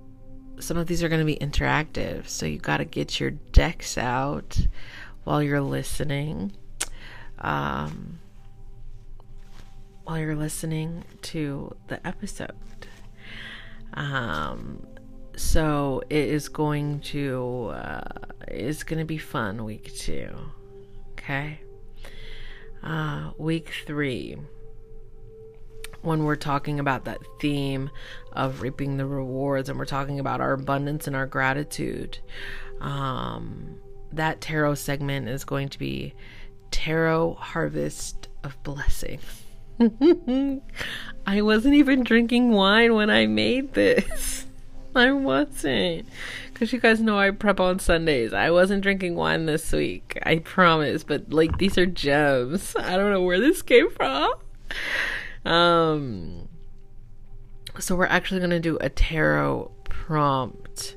some of these are going to be interactive, so you got to get your decks out while you're listening. Um, while you're listening to the episode. Um, so it is going to uh, it's going to be fun week two. Okay. Uh, week three when we're talking about that theme of reaping the rewards and we're talking about our abundance and our gratitude. Um, that tarot segment is going to be Tarot Harvest of Blessing. I wasn't even drinking wine when I made this. I wasn't. Because you guys know I prep on Sundays. I wasn't drinking wine this week. I promise. But, like, these are gems. I don't know where this came from. Um, so we're actually going to do a tarot prompt.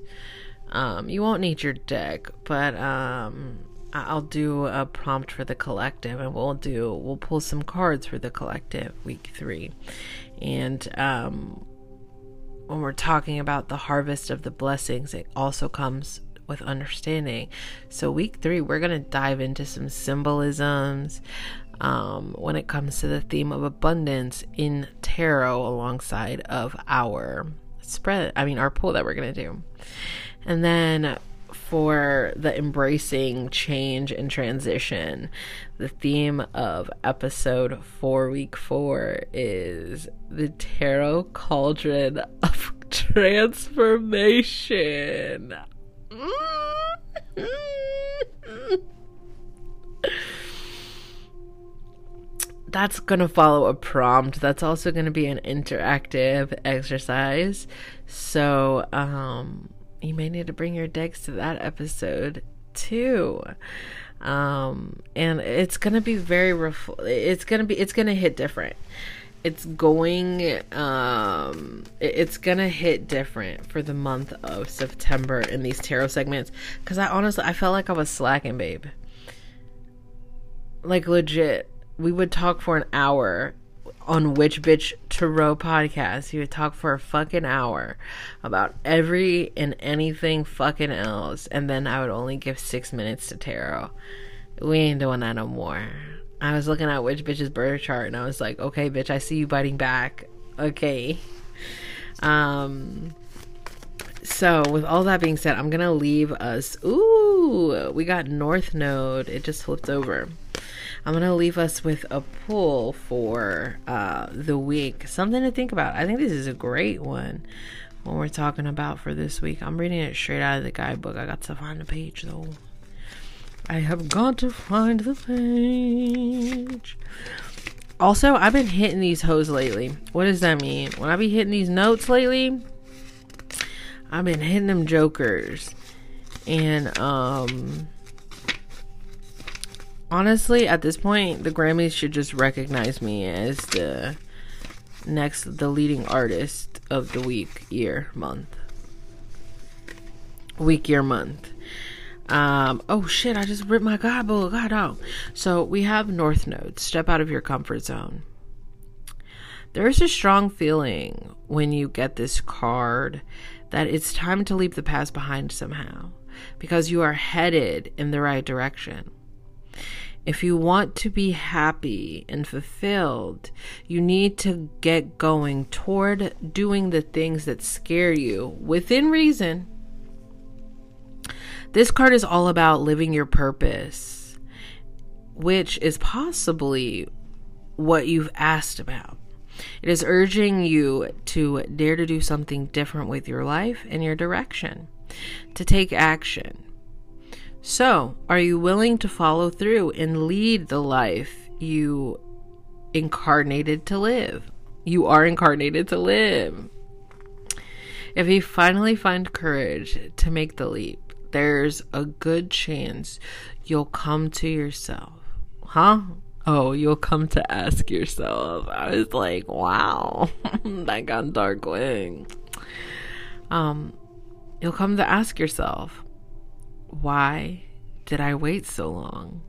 Um, you won't need your deck, but um, I'll do a prompt for the collective, and we'll do we'll pull some cards for the collective week three, and um, when we're talking about the harvest of the blessings, it also comes with understanding. So week three, we're gonna dive into some symbolisms, um, when it comes to the theme of abundance in tarot alongside of our spread, I mean, our pool that we're going to do. And then for the embracing change and transition. The theme of episode four, week four, is the tarot cauldron of transformation. That's going to follow a prompt. That's also going to be an interactive exercise. So, um, you may need to bring your decks to that episode too. Um, and it's gonna be very ref- it's gonna be it's gonna hit different. It's going um it's gonna hit different for the month of September in these tarot segments. Cause I honestly I felt like I was slacking, babe. Like legit. We would talk for an hour on Witch Bitch Tarot podcast. He would talk for a fucking hour about every and anything fucking else, and then I would only give six minutes to tarot. We ain't doing that no more. I was looking at Witch Bitch's birth chart, and I was like, okay, bitch, I see you biting back. Okay. Um. So, with all that being said, I'm gonna leave us. Ooh, we got North Node. It just flipped over. I'm going to leave us with a pull for uh, the week. Something to think about. I think this is a great one when we're talking about for this week. I'm reading it straight out of the guidebook. I got to find the page though. I have got to find the page. Also, I've been hitting these hoes lately. What does that mean? When I be hitting these notes lately, I've been hitting them jokers. And um honestly, at this point, the Grammys should just recognize me as the next, the leading artist of the week, year, month. Week, year, month. Um, oh shit, I just ripped my guidebook. God, oh. So we have North Node. Step out of your comfort zone. There's a strong feeling when you get this card that it's time to leave the past behind somehow because you are headed in the right direction. If you want to be happy and fulfilled, you need to get going toward doing the things that scare you within reason. This card is all about living your purpose, which is possibly what you've asked about. It is urging you to dare to do something different with your life and your direction, to take action so, are you willing to follow through and lead the life you incarnated to live? You are incarnated to live. If you finally find courage to make the leap, there's a good chance you'll come to yourself. Huh? Oh, you'll come to ask yourself. I was like, wow, that got dark wing. Um, you'll come to ask yourself, why did I wait so long?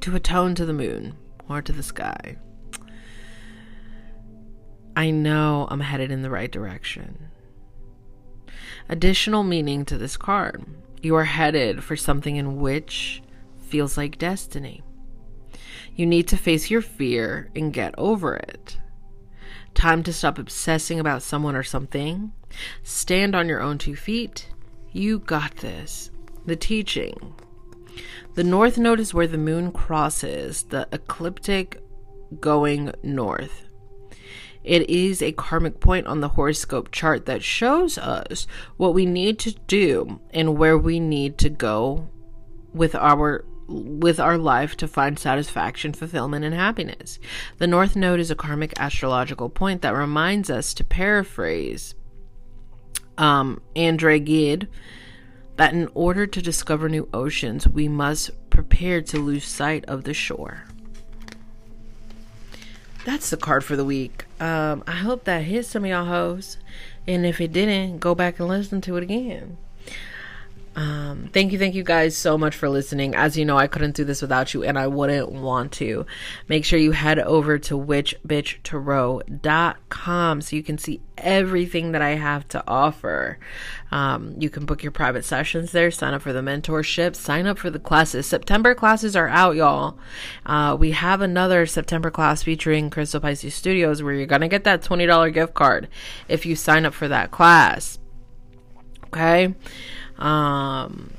To atone to the moon or to the sky. I know I'm headed in the right direction. Additional meaning to this card. You are headed for something in which feels like destiny. You need to face your fear and get over it. Time to stop obsessing about someone or something. Stand on your own two feet you got this. The teaching. The north node is where the moon crosses the ecliptic going north. It is a karmic point on the horoscope chart that shows us what we need to do and where we need to go with our with our life to find satisfaction, fulfillment, and happiness. The North Node is a karmic astrological point that reminds us to paraphrase um, André Gide that in order to discover new oceans, we must prepare to lose sight of the shore. That's the card for the week. Um, I hope that hit some of y'all hoes. And if it didn't, go back and listen to it again. Um, thank you, thank you guys so much for listening. As you know, I couldn't do this without you, and I wouldn't want to. Make sure you head over to witchbitchtarot.com so you can see everything that I have to offer. Um, you can book your private sessions there, sign up for the mentorship, sign up for the classes. September classes are out, y'all. Uh, we have another September class featuring Crystal Pisces Studios where you're going to get that $20 gift card if you sign up for that class Okay? Um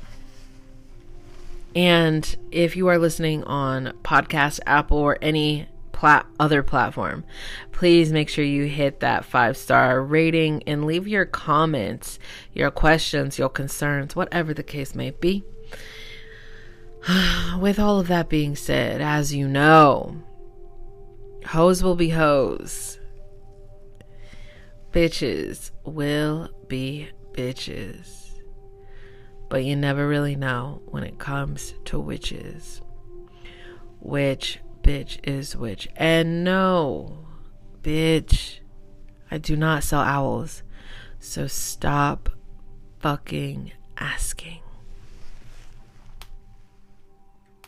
and if you are listening on podcast Apple or any plat- other platform, please make sure you hit that five star rating and leave your comments, your questions, your concerns, whatever the case may be. With all of that being said, as you know, hoes will be hoes. Bitches will be bitches. But you never really know when it comes to witches. Which bitch is which. And no, bitch, I do not sell owls. So stop fucking asking.